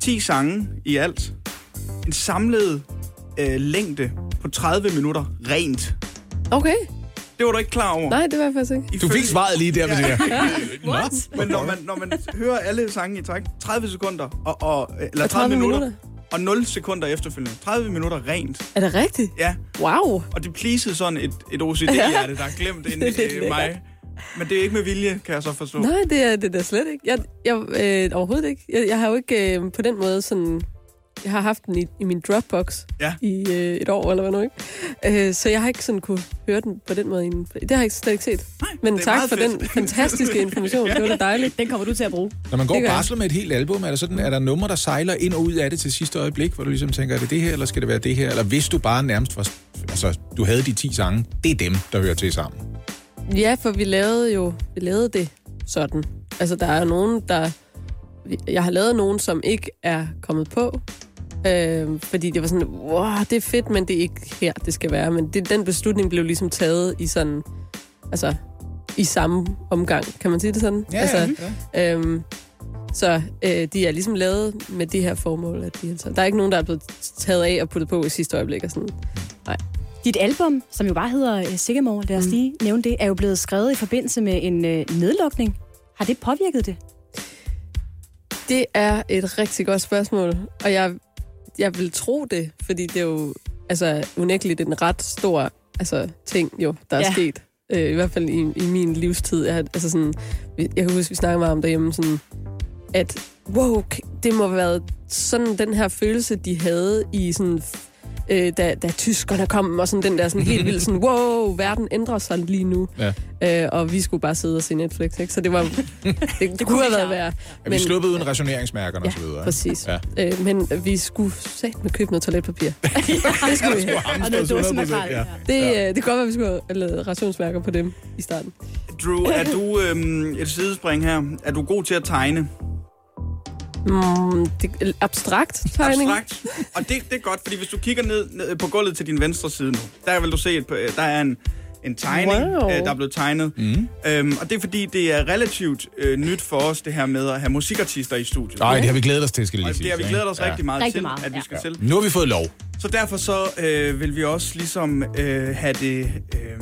10 sange i alt. En samlet øh, længde på 30 minutter rent. Okay. Det var du ikke klar over. Nej, det var jeg faktisk ikke. Du fik svaret lige der med det der. What? Men når man, når man hører alle sange i træk, 30 sekunder, og, og, eller 30, Og 30 minutter, minutter. og 0 sekunder efterfølgende. 30 minutter rent. Er det rigtigt? Ja. Wow. Og det pleasede sådan et, et OCD-hjerte, der har glemt en, [LAUGHS] Det er lidt øh, mig. Men det er ikke med vilje, kan jeg så forstå. Nej, det er det da slet ikke. Jeg, jeg, øh, overhovedet ikke. Jeg, jeg har jo ikke øh, på den måde sådan... Jeg har haft den i, i min Dropbox ja. i øh, et år, eller hvad nu, ikke? Øh, så jeg har ikke sådan kunne høre den på den måde. inden- Det har jeg ikke slet ikke set. Nej, Men tak for fedt. den fantastiske information. [LAUGHS] Det var da dejligt. Den kommer du til at bruge. Når man går og barsler med et helt album, er der, sådan, er der numre, der sejler ind og ud af det til sidste øjeblik, hvor du ligesom tænker, er det det her, eller skal det være det her? Eller hvis du bare nærmest var, altså, du havde de 10 sange, det er dem, der hører til sammen. Ja, for vi lavede jo vi lavede det sådan. Altså, der er nogen, der... Jeg har lavet nogen, som ikke er kommet på, øh, fordi det var sådan, wow, det er fedt, men det er ikke her, det skal være. Men det, den beslutning blev ligesom taget i sådan... Altså, i samme omgang, kan man sige det sådan? Ja, altså, ja. Øhm, så øh, de er ligesom lavet med det her formål. At de, altså, der er ikke nogen, der er blevet taget af og puttet på i sidste øjeblik. Og sådan. Nej. Dit album, som jo bare hedder uh, Sigamore, lad os lige nævne det, er jo blevet skrevet i forbindelse med en uh, nedlukning. Har det påvirket det? Det er et rigtig godt spørgsmål, og jeg, jeg vil tro det, fordi det er jo altså, unægteligt en ret stor altså, ting, jo, der er Ja. sket. Øh, I hvert fald i, i min livstid. Jeg, altså sådan, jeg kan huske, vi snakkede meget om derhjemme, sådan, at wow, det må have været sådan den her følelse, de havde i sådan, øh, da, da tyskerne kom, og sådan den der sådan helt vildt sådan, wow, verden ændrer sig lige nu. Ja. Øh, og vi skulle bare sidde og se Netflix, ikke? Så det var, [LAUGHS] det, det kunne have været værre. Er vi sluppet uden rationeringsmærkerne og så videre? Præcis. Ja. Ja. Øh, men vi skulle sat med købe noget toiletpapir. [LAUGHS] det skulle vi Og noget 100%, dåsemakrel, ja. Det, øh, det kan godt være, at vi skulle have lavet rationsmærker på dem i starten. Drew, er du [LAUGHS] øhm, et sidespring her? Er du god til at tegne? Mm, det, abstrakt tegning. Abstrakt. Og det, det er godt, fordi hvis du kigger ned, ned på gulvet til din venstre side nu, der vil du se, at øh, der er en, en tegning, Wow. øh, der er blevet tegnet. Mm. Øhm, og det er fordi, det er relativt øh, nyt for os, det her med at have musikartister i studiet. Nej, det har vi glædet os til, skal det lige Og det har vi glædet os Ja. rigtig meget Rigtig til, meget, at vi ja. skal til. Nu har vi fået lov. Så derfor så øh, vil vi også ligesom øh, have det... Øh,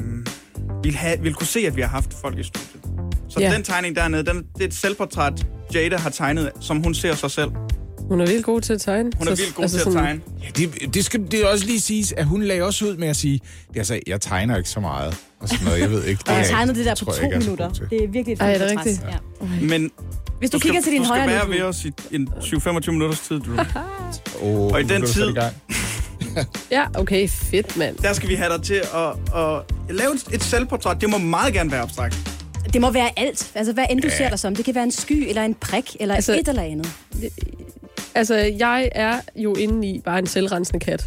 vil, have, vil kunne se, at vi har haft folk i studiet. Så Ja. den tegning dernede, den, det er et selvportræt, Jada har tegnet, som hun ser sig selv. Hun er vildt god til at tegne. Hun er vildt god altså til at sådan- tegne. Ja, det, det skal det også lige siges, at hun lagde også ud med at sige, det er altså, jeg tegner ikke så meget. Og sådan noget, jeg ved ikke. Og er jeg tegnede det der på to ikke, er minutter. Det er virkelig et Ej, er det rigtigt? Ja. Men Hvis du, skal, kigger til din du højre skal være ved os i en 20-25 minutters tid, Drew. Oh, [LAUGHS] Og i den tid, [LAUGHS] Ja, okay, fedt, mand. der skal vi have dig til at, at lave et, et selvportræt. Det må meget gerne være abstrakt. Det må være alt. Altså, hvad end du Ja. ser dig som. Det kan være en sky, eller en prik, eller Altså- et eller andet. Altså, jeg er jo inde i bare en selvrensende kat.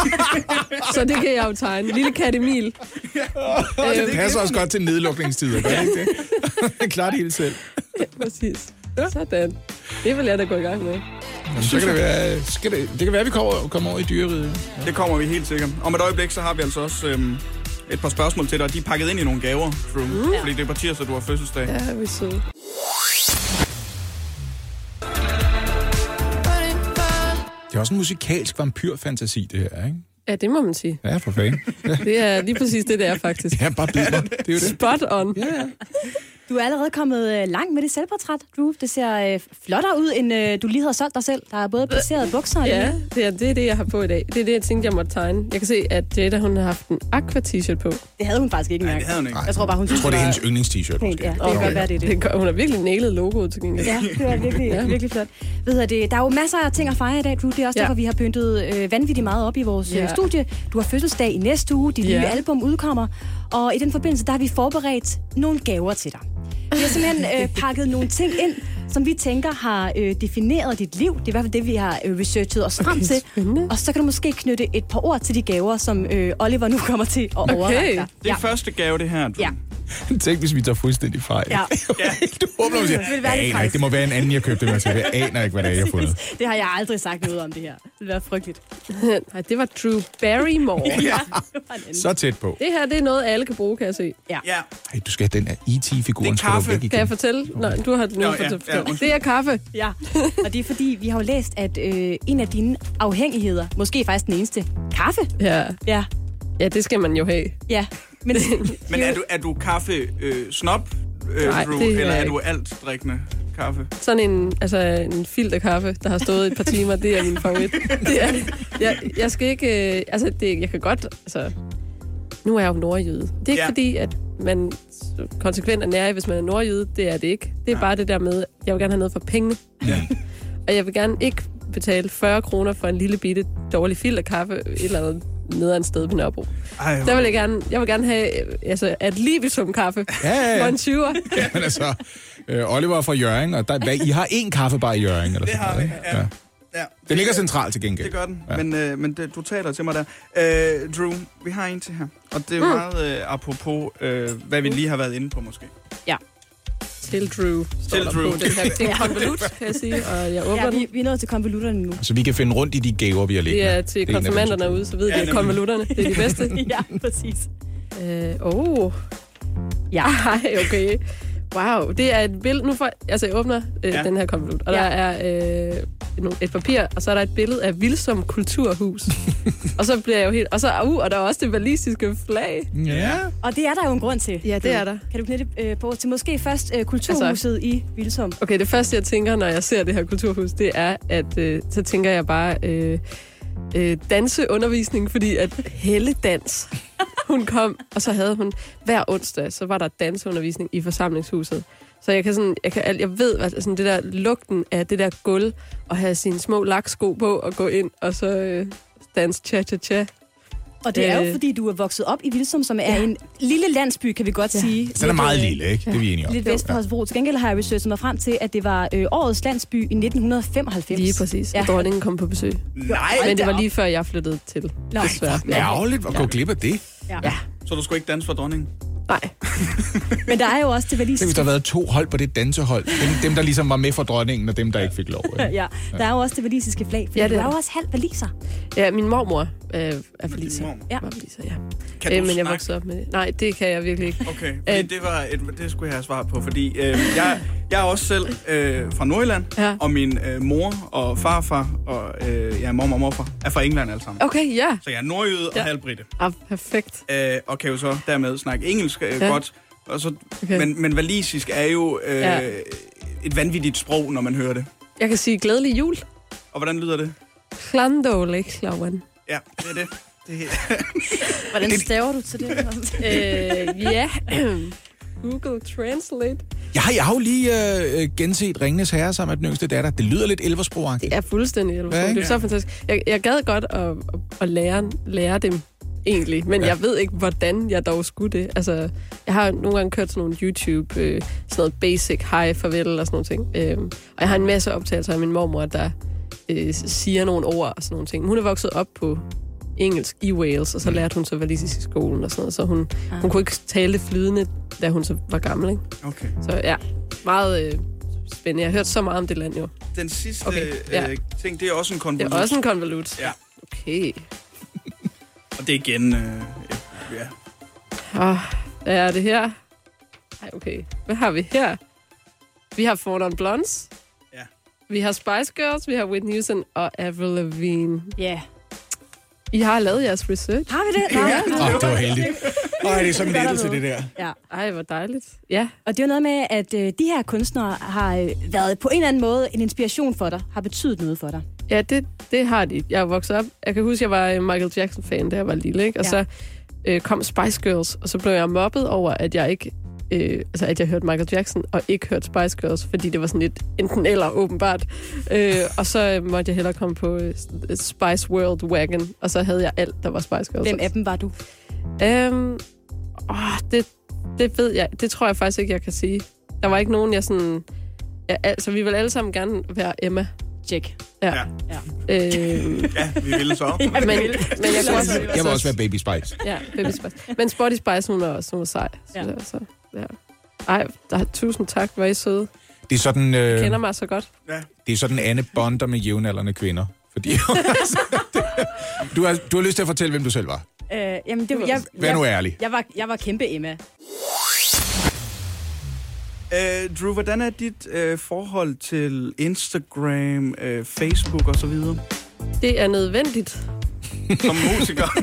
[LAUGHS] så det kan jeg jo tegne. Lille kat Emil. Det passer også godt til nedlukningstider, gør ikke det? [LAUGHS] Klar det hele selv. Præcis. Sådan. Det vil jeg da gå i gang med. Jamen, så kan det være, skal det, det kan være, at vi kommer, kommer over i dyreriet. Det kommer vi helt sikkert. Om et øjeblik, så har vi altså også øhm, et par spørgsmål til dig, og de er pakket ind i nogle gaver, Drew. Mm. Fordi det er på tirsdag, du har fødselsdag. Ja, vi søde. Det er også en musikalsk vampyrfantasi, det her, ikke? Ja, det må man sige. Ja, for fanden. Ja, [LAUGHS] Det er lige præcis det, det er faktisk. ja bare mig. Det er jo det. Spot on. Ja, ja. Du er allerede kommet øh, langt med det selvportræt, Drew. Det ser øh, flottere ud, end øh, du lige havde solgt dig selv. Der er både placeret bukser og Ja, det er, det er det, jeg har på i dag. Det er det, jeg tænkte, jeg måtte tegne. Jeg kan se, at Jada, hun har haft en aqua-t-shirt på. Det havde hun faktisk ikke engang. det havde hun ikke. Jeg tror bare, hun Jeg synes, tror, det er hendes yndlings-t-shirt. pænt. Ja, det kan Okay. godt være, det er det. det gør, hun har virkelig nailet logoet til gengæld. Ja, det var virkelig, Ja. virkelig flot. Ved du, det, der er jo masser af ting at fejre i dag, Drew. Det er også Ja. ja. derfor, vi har pyntet øh, vanvittigt meget op i vores Ja. ja. studie. Du har fødselsdag i næste uge, dit Ja. nye album udkommer. Og i den forbindelse, der har vi forberedt nogle gaver til dig. Vi har simpelthen øh, pakket nogle ting ind, som vi tænker har øh, defineret dit liv. Det er i hvert fald det, vi har øh, researchet os frem Okay, til. spændende. Og så kan du måske knytte et par ord til de gaver, som øh, Oliver nu kommer til at overrække dig. Det er første gave, det her. Ja. [LAUGHS] Tænk, hvis vi tager fuldstændig fejl. Ja. du åbner og siger, Det ville være aner ikke, det må være en anden, jeg købte. Men jeg aner ikke, hvad det er, jeg har fundet. Det har jeg aldrig sagt noget om det her. Det vil være frygteligt. [LAUGHS] Nej, det var Drew Barrymore. [LAUGHS] ja. Så tæt på. Det her, det er noget, alle kan bruge, kan jeg se. Ja. ja. Hey, du skal have den her E.T.-figuren. Det er kaffe. Kan jeg fortælle? Nej, du har nu Nå, ja, ja, det er kaffe. Ja, og det er fordi, vi har jo læst, at øh, en af dine afhængigheder, måske faktisk den eneste, kaffe. Ja. Ja. Ja, det skal man jo have. Ja. Men, [LAUGHS] Men er du, er du kaffe øh, snop, øh, Nej, det er eller er du alt drikkende kaffe? Sådan en, altså en filterkaffe, der har stået et par timer, det er min favorit. Det er, jeg, jeg skal ikke... øh, Altså, det, jeg kan godt... Altså, nu er jeg jo nordjyde. Det er ikke Ja. ja. fordi, at man konsekvent er nær, hvis man er nordjyde. Det er det ikke. Det er bare det der med, jeg vil gerne have noget for pengene. Ja. Og jeg vil gerne ikke betale 40 kroner for en lille bitte dårlig filterkaffe et eller andet nederen sted på Nørrebro. Ej, der vil jeg gerne, jeg vil gerne have altså, at libitum kaffe Ja, ja, ja. for en 20'er. [LAUGHS] Ja, men altså, øh, Oliver er fra Jørgen, og der, hvad, I har én kaffebar i Jørgen, eller Det sådan har noget, vi, ikke? ja. Ja. Den ligger centralt til gengæld. Det gør den, Ja. ja. men, øh, men det, du taler til mig der. Øh, Drew, vi har en til her. Og det er Mm. meget øh, apropos, øh, hvad vi lige har været inde på måske. Ja. Til Drew. der Drew. På den her. [LAUGHS] Det er en konvolut, kan jeg sige, og jeg åbner ja, vi, vi er nået til konvolutterne nu. Så vi kan finde rundt i de gaver, vi har liggende. Det er til konfirmanderne ude, så ved Ja, de, at konvolutterne, det er de bedste. [LAUGHS] ja, præcis. Øh, oh. Ja. Ej, okay. Wow, det er et billede. Nu får, altså, jeg åbner øh, Ja. den her konvolut, og Ja. der er øh, et- et papir, og så er der et billede af Vilsom Kulturhus. [LAUGHS] og så bliver jeg jo helt... Og så uh, og der er også det valisiske flag. Ja. Og det er der jo en grund til. Ja, det er der. Kan du knytte øh, på til måske først øh, Kulturhuset altså, i Vilsum? Okay, det første, jeg tænker, når jeg ser det her kulturhus, det er, at øh, så tænker jeg bare øh, øh, danseundervisning, fordi at Helle Dans, hun kom, og så havde hun hver onsdag, så var der danseundervisning i forsamlingshuset. Så jeg kan sådan, jeg, kan, jeg ved, at sådan det der lugten af det der gulv, og have sine små laksko på og gå ind, og så øh, danse cha-cha-cha. Og det er jo Øh. fordi, du er vokset op i Vilsum, som er en lille landsby, kan vi godt Ja. sige. Den er meget øh, lille, ikke? Det er vi enige om. Lidt vest for Holstebro. Til gengæld har jeg researchet mig frem til, at det var øh, årets landsby i 1995. Lige præcis. Ja. Og dronningen kom på besøg. Nej! Men det var lige før, jeg flyttede til. Nå. Desværre. Ærgerligt at gå glip af det. Ja. Ja. Så du skulle ikke danse for dronningen? Nej. Men der er jo også det Tænk, hvis der har været to hold på det dansehold. Dem, dem der ligesom var med for dronningen, og dem, der ikke fik lov. Ikke? [LAUGHS] Ja, der er jo også det valisiske flag, for Ja, ja, det du er jo der. også halv valiser. Ja, min mormor øh, er forliser. mormor? Ja. Var forliser, ja. Kan Øh, du men jeg snakke? voksede op med det. Nej, det kan jeg virkelig ikke. Okay, fordi Øh, det, var et, det skulle jeg have svar på, fordi øh, jeg, jeg er også selv øh, fra Nordjylland, Ja. og min øh, mor og farfar og øh, ja, mormor og morfar er fra England alle sammen. Okay, ja. Så jeg er nordjyde og Ja. halvbritte, Ah, perfekt. Øh, og kan jo så dermed snakke engelsk øh, Ja. godt. Og så, Okay. men, men walisisk er jo øh, Ja. et vanvittigt sprog, når man hører det. Jeg kan sige glædelig jul. Og hvordan lyder det? Klandole Klauen. Ja, det er det. det er, [LAUGHS] Hvordan staver du til det? [LAUGHS] øh, ja. [CLEARS THROAT] Google Translate. Jeg har, jeg har jo lige øh, øh, genset Ringnes Herre sammen med den yngste datter. Det lyder lidt elversprogagtigt. Det er fuldstændig Ja, elversprog. ikke? Det er så fantastisk. Jeg, jeg gad godt at, at, at lære, lære dem egentlig, men Ja. jeg ved ikke, hvordan jeg dog skulle det. Altså, jeg har nogle gange kørt sådan nogle YouTube, øh, sådan noget basic, hej, farvel og sådan nogle ting. Øhm, og jeg har en masse optagelser af min mormor, der øh, siger nogle ord og sådan nogle ting. Hun er vokset op på engelsk i Wales, og så lærte hun så walisisk i skolen og sådan noget, så hun, Ah. hun kunne ikke tale det flydende, da hun så var gammel, ikke? okay. Så ja, meget øh, spændende. Jeg har hørt så meget om det land jo. Den sidste Okay, okay, ja. øh, ting, det er også en Det konvolut. er også en konvolut. Ja, Okay. Og det er igen... Øh, ja. Ah, hvad er det her? Ej, okay. Hvad har vi her? Vi har Four Non Blondes. Ja. Vi har Spice Girls, vi har Whitney Houston og Avril Lavigne. Ja. Yeah. I har lavet jeres research. Har vi det? Nej. Åh, oh, det var heldigt. Ej, det er sådan en lettelse, det der. Ja. Ej, hvor dejligt. Ja. Og det er jo noget med, at øh, de her kunstnere har øh, været på en eller anden måde en inspiration for dig, har betydet noget for dig. Ja, det, det har de. Jeg er vokset op. Jeg kan huske, jeg var Michael Jackson-fan, da jeg var lille, ikke? Og Ja. så øh, kom Spice Girls, og så blev jeg mobbet over, at jeg ikke øh, altså at jeg hørte Michael Jackson og ikke hørte Spice Girls, fordi det var sådan lidt enten eller åbenbart. Øh, og så øh, måtte jeg hellere komme på øh, Spice World Wagon, og så havde jeg alt, der var Spice Girls. Hvem af dem var du? Øhm, åh, det, det ved jeg. Det tror jeg faktisk ikke, jeg kan sige. Der var ikke nogen, jeg sådan... Ja, altså, vi vil alle sammen gerne være Emma. Check. Ja. Ja. Øh, [LAUGHS] Ja, vi vil så. [LAUGHS] men, men jeg, kan også, Jeg vil også være Baby Spice. Ja, Baby Spice. Men Spotty Spice, hun er også hun er sej. Ja. Så, ja. Ej, der, tusind tak, hvor er I søde. Det er sådan, Øh. kender mig så godt. Ja. det er sådan Anne bonder med jævnaldrende kvinder. Fordi, [LAUGHS] du, har, du har lyst til at fortælle, hvem du selv var. Øh, jamen, det, jeg, Vær nu jeg, ærlig. Jeg var, jeg var kæmpe Emma. Øh, Drew, hvordan er dit øh, forhold til Instagram, øh, Facebook og så videre? Det er nødvendigt. Som musiker? [LAUGHS]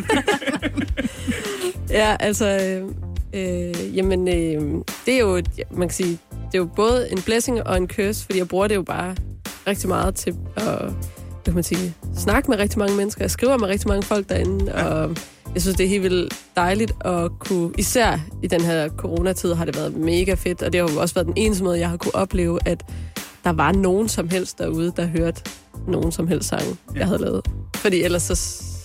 Ja, altså... Øh, øh, jamen, øh, det er jo, man kan sige, det er jo både en blessing og en curse, fordi jeg bruger det jo bare rigtig meget til at hvad kan man sige, snakke med rigtig mange mennesker. Jeg skriver med rigtig mange folk derinde, ja. og jeg synes, det er helt vildt dejligt at kunne... Især i den her coronatid har det været mega fedt, og det har jo også været den eneste måde, jeg har kunne opleve, at der var nogen som helst derude, der hørte nogen som helst sang, ja. jeg havde lavet. Fordi ellers så,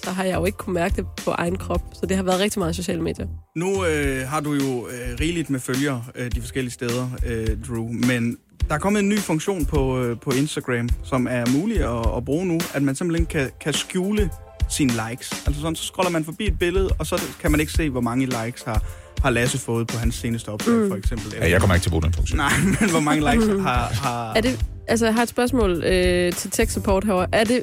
så har jeg jo ikke kunne mærke det på egen krop, så det har været rigtig meget sociale medier. Nu øh, har du jo øh, rigeligt med følgere øh, de forskellige steder, øh, Drew, men der er kommet en ny funktion på, øh, på Instagram, som er mulig at, at bruge nu, at man simpelthen kan, kan skjule sine likes. Altså sådan, så scroller man forbi et billede, og så kan man ikke se, hvor mange likes har, har Lasse fået på hans seneste opslag, mm. for eksempel. Ja, jeg kommer ikke til at bruge den funktion. Nej, [LAUGHS] men hvor mange likes [LAUGHS] har... har Er det, altså, jeg har et spørgsmål øh, til tech support herovre. Er det,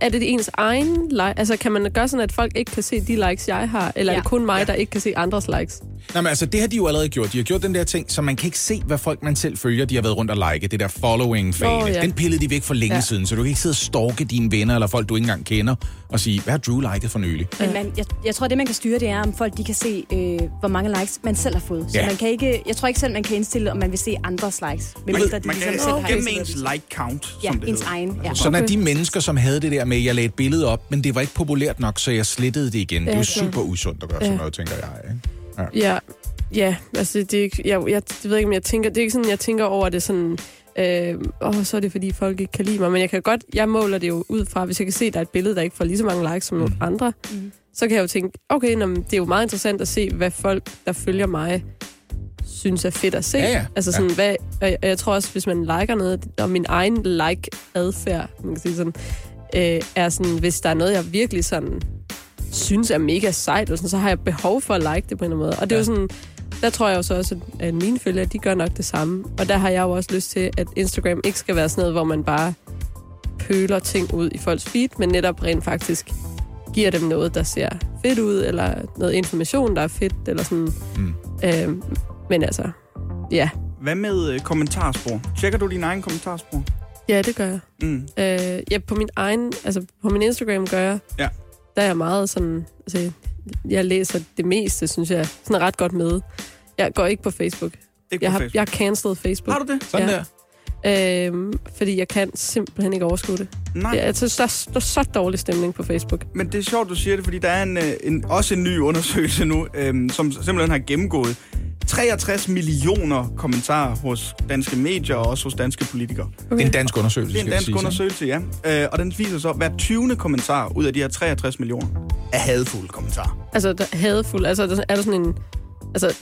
er det ens egen like? Altså, kan man gøre sådan, at folk ikke kan se de likes, jeg har? Eller ja. er det kun mig, ja. der ikke kan se andres likes? Nej, men altså, det har de jo allerede gjort. De har gjort den der ting, så man kan ikke se, hvad folk man selv følger, de har været rundt og like. Det der following fane. Nå, ja. Den pillede de væk for længe Ja. siden, så du kan ikke sidde og stalke dine venner eller folk, du ikke engang kender, og sige, hvad har Drew liket for nylig? Men man, jeg, jeg tror, det man kan styre, det er, om folk de kan se, øh, hvor mange likes man selv har fået. Så Ja. man kan ikke, jeg tror ikke selv, man kan indstille, om man vil se andres likes. Man, medmindre de man ligesom kan selv har gemme indstillet ens det. like count, Ja, som det ens hedder. egen. Ja. Sådan er de mennesker, som havde det der med, at jeg lagde et billede op, men det var ikke populært nok, så jeg slettede det igen. det er jo super usundt at gøre sådan noget, tænker jeg. Ikke? Ja. Ja, ja altså det er ikke, jeg, jeg, jeg ved ikke, om jeg tænker, det er ikke sådan, jeg tænker over det sådan, øh, åh, så er det fordi folk ikke kan lide mig, men jeg kan godt, jeg måler det jo ud fra, hvis jeg kan se, at der er et billede, der ikke får lige så mange likes som nogle andre, Mm. så kan jeg jo tænke, okay, nå, men det er jo meget interessant at se, hvad folk, der følger mig, synes er fedt at se. Ja, ja. Altså sådan, hvad, og jeg, og jeg tror også, hvis man liker noget, og min egen like-adfærd, man kan sige sådan, øh, er sådan, hvis der er noget, jeg virkelig sådan synes er mega sejt, eller sådan, så har jeg behov for at like det på en eller anden måde. Og det er jo sådan, der tror jeg jo så også, at mine følgere, de gør nok det samme. Og der har jeg jo også lyst til, at Instagram ikke skal være sådan noget, hvor man bare pøler ting ud i folks feed, men netop rent faktisk giver dem noget, der ser fedt ud, eller noget information, der er fedt, eller sådan. Mm. Øh, men altså, ja. Hvad med øh, kommentarspor? Tjekker du din egen kommentarspor? Ja, det gør jeg. Mm. Øh, ja, på min egen, altså på min Instagram gør jeg. Ja. Der er jeg meget sådan, altså, jeg læser det meste, synes jeg, sådan er ret godt med. Jeg går ikke på Facebook. Ikke jeg på har, Facebook? Jeg har cancelled Facebook. Har du det? Sådan der. Øhm, fordi jeg kan simpelthen ikke overskue det. Nej. Det er, altså, der, er- der er så dårlig stemning på Facebook. Men det er sjovt, du siger det, fordi der er en, øh, en, også en ny undersøgelse nu, øhm, som simpelthen har gennemgået 63 millioner kommentarer hos danske medier og også hos danske politikere. Okay. Det er en dansk undersøgelse, Det er en dansk sige, undersøgelse, ja. Øh, og den viser så, at hver 20. kommentar ud af de her 63 millioner er hadfulde kommentarer. Altså, der, hadefuld, altså er der, er der sådan en... Altså,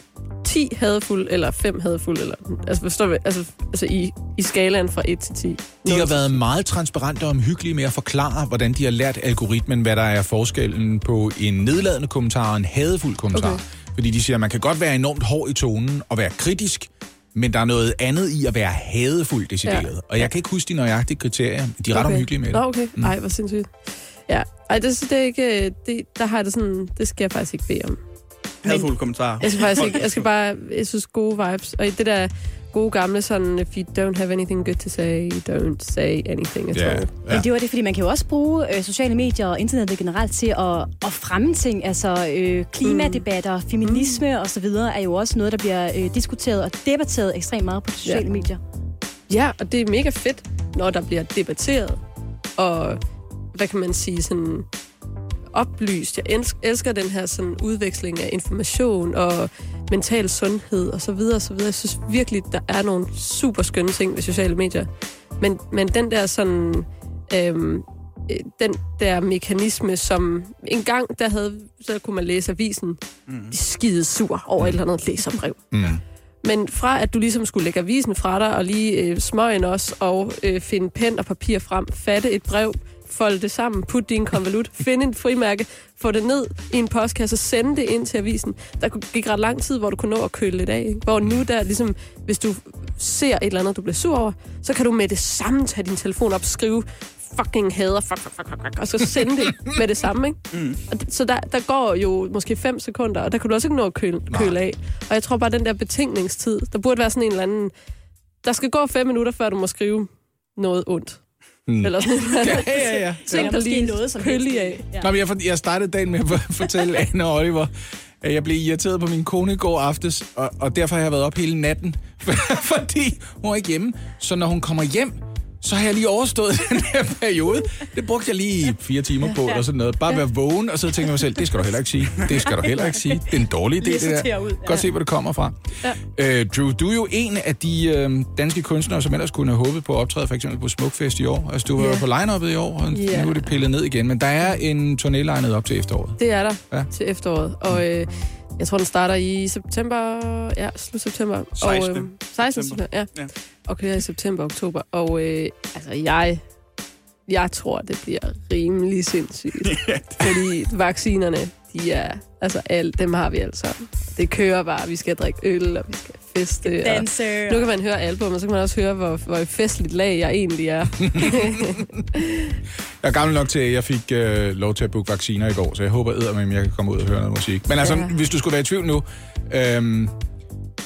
10 hadefuld eller 5 hadefuld, eller... Altså, forstår vi? Altså, altså i, i skalaen fra 1 til 10. De har været meget transparente og omhyggelige med at forklare, hvordan de har lært algoritmen, hvad der er forskellen på en nedladende kommentar og en hadefuld kommentar. Okay. Fordi de siger, at man kan godt være enormt hård i tonen og være kritisk, men der er noget andet i at være hadefuld decideret. Ja. Og jeg kan ikke huske de nøjagtige kriterier. De er ret okay. omhyggelige med det. Nå, okay. Mm. Ej, hvor sindssygt. Ja, ej, det, det er ikke... Det, der har jeg det sådan... Det skal jeg faktisk ikke bede om. Hadfulde kommentarer. Jeg skal faktisk ikke... Jeg skal bare... Jeg synes, gode vibes. Og det der gode gamle sådan, if you don't have anything good to say, don't say anything at Ja, all. ja. Men det var det, fordi man kan jo også bruge øh, sociale medier og internettet generelt til at, at fremme ting. Altså øh, klimadebatter, mm. feminisme mm. osv. er jo også noget, der bliver øh, diskuteret og debatteret ekstremt meget på de sociale Ja. medier. Ja, og det er mega fedt, når der bliver debatteret. Og hvad kan man sige, sådan oplyst. Jeg elsker, den her sådan udveksling af information og mental sundhed og så videre og så videre. Jeg synes virkelig, der er nogle super skønne ting ved sociale medier. Men, men den der sådan... Øhm, øh, den der mekanisme, som en gang, der havde, så kunne man læse avisen, mm. de skide sur over et eller andet læserbrev. Mm. Men fra at du ligesom skulle lægge avisen fra dig, og lige øh, smøgen også, og øh, finde pen og papir frem, fatte et brev, folde det sammen, putte din konvolut, finde en frimærke, få det ned i en postkasse, sende det ind til avisen. Der gik ret lang tid, hvor du kunne nå at køle lidt af. Ikke? Hvor nu der, ligesom, hvis du ser et eller andet, du bliver sur over, så kan du med det samme tage din telefon op, skrive fucking hader, fuck, fuck, fuck, fuck, og så sende det med det samme, ikke? Mm. Og det- Så der, der går jo måske 5 sekunder, og der kan du også ikke nå at køle, køle af. Og jeg tror bare, den der betænkningstid, der burde være sådan en eller anden... Der skal gå 5 minutter, før du må skrive noget ondt. Mm. Eller sådan noget. [LAUGHS] Ja, ja, ja. Ting, Eller der lige noget som helst. af. Ja. Nå, men jeg, for- jeg startede dagen med at fortælle [LAUGHS] Anne og Oliver, at jeg blev irriteret på min kone i går aftes, og, og derfor har jeg været op hele natten, [LAUGHS] fordi hun er ikke hjemme. Så når hun kommer hjem, så har jeg lige overstået [LAUGHS] den her periode. Det brugte jeg lige fire timer på, eller sådan noget. Bare være vågen, og så tænker jeg mig selv, det skal du heller ikke sige. Det skal du heller ikke sige. Det er en dårlig idé, det der. ud, ja. Godt se, hvor det kommer fra. Ja. Øh, Drew, du er jo en af de øh, danske kunstnere, som ellers kunne have håbet på at optræde for eksempel på Smukfest i år. Altså, du var Ja. på line-uppet i år, og Ja. nu er det pillet ned igen. Men der er en turné legnet op til efteråret. Det er der ja. til efteråret. Og øh, jeg tror, den starter i september. Ja, slut september. 16. Og, øh, 16. september, ja. Ja. Og kører i september oktober. Og øh, altså, jeg, jeg tror, det bliver rimelig sindssygt. [LAUGHS] fordi vaccinerne, de er... Altså, alt, dem har vi alle sammen. Det kører bare. Vi skal drikke øl, og vi skal feste. Danse. Og nu kan man høre album, og så kan man også høre, hvor, hvor festligt lag jeg egentlig er. [LAUGHS] Jeg er gammel nok til, at jeg fik øh, lov til at booke vacciner i går, så jeg håber at jeg kan komme ud og høre noget musik. Men altså, Ja. hvis du skulle være i tvivl nu, øhm,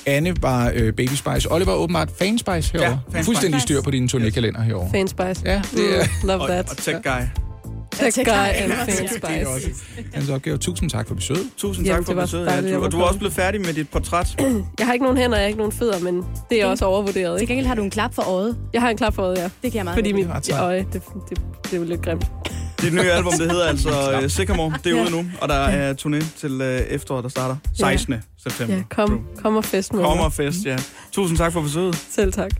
Anne var øh, Baby Spice. Oliver er åbenbart Fan Spice herovre. Ja, Fan Fuldstændig Spice. styr på din turnékalender herovre. Fanspice. Ja, det er... Mm, love Og, that. og Tech Guy. Tech guy and Ja, Det er fanspice. også hans opgave. Tusind tak for besøget. Tusind Jamen, tak for besøget. Ja, jeg du, var og du er også blevet færdig med dit portræt. [CLEARS THROAT] Jeg har ikke nogen hænder, jeg har ikke nogen fødder, men det er også overvurderet. Til gengæld har du en klap for øjet. Jeg har en klap for øjet, ja. Det kan jeg meget Fordi mit er øje, det, det, det er jo lidt grimt. Dit nye [LAUGHS] album, det hedder altså uh, Sycamore. Det er ude nu, og der er turné til uh, efteråret, der starter 16. september. Ja, kom, kom og fest med Kommer mig. fest, ja. Tusind tak for besøget. Selv tak.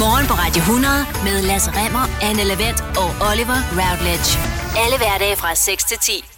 Morgen på Radio 100 med Lasse Remmer, Anne Lavendt og Oliver Routledge. Alle hverdage fra 6 til 10.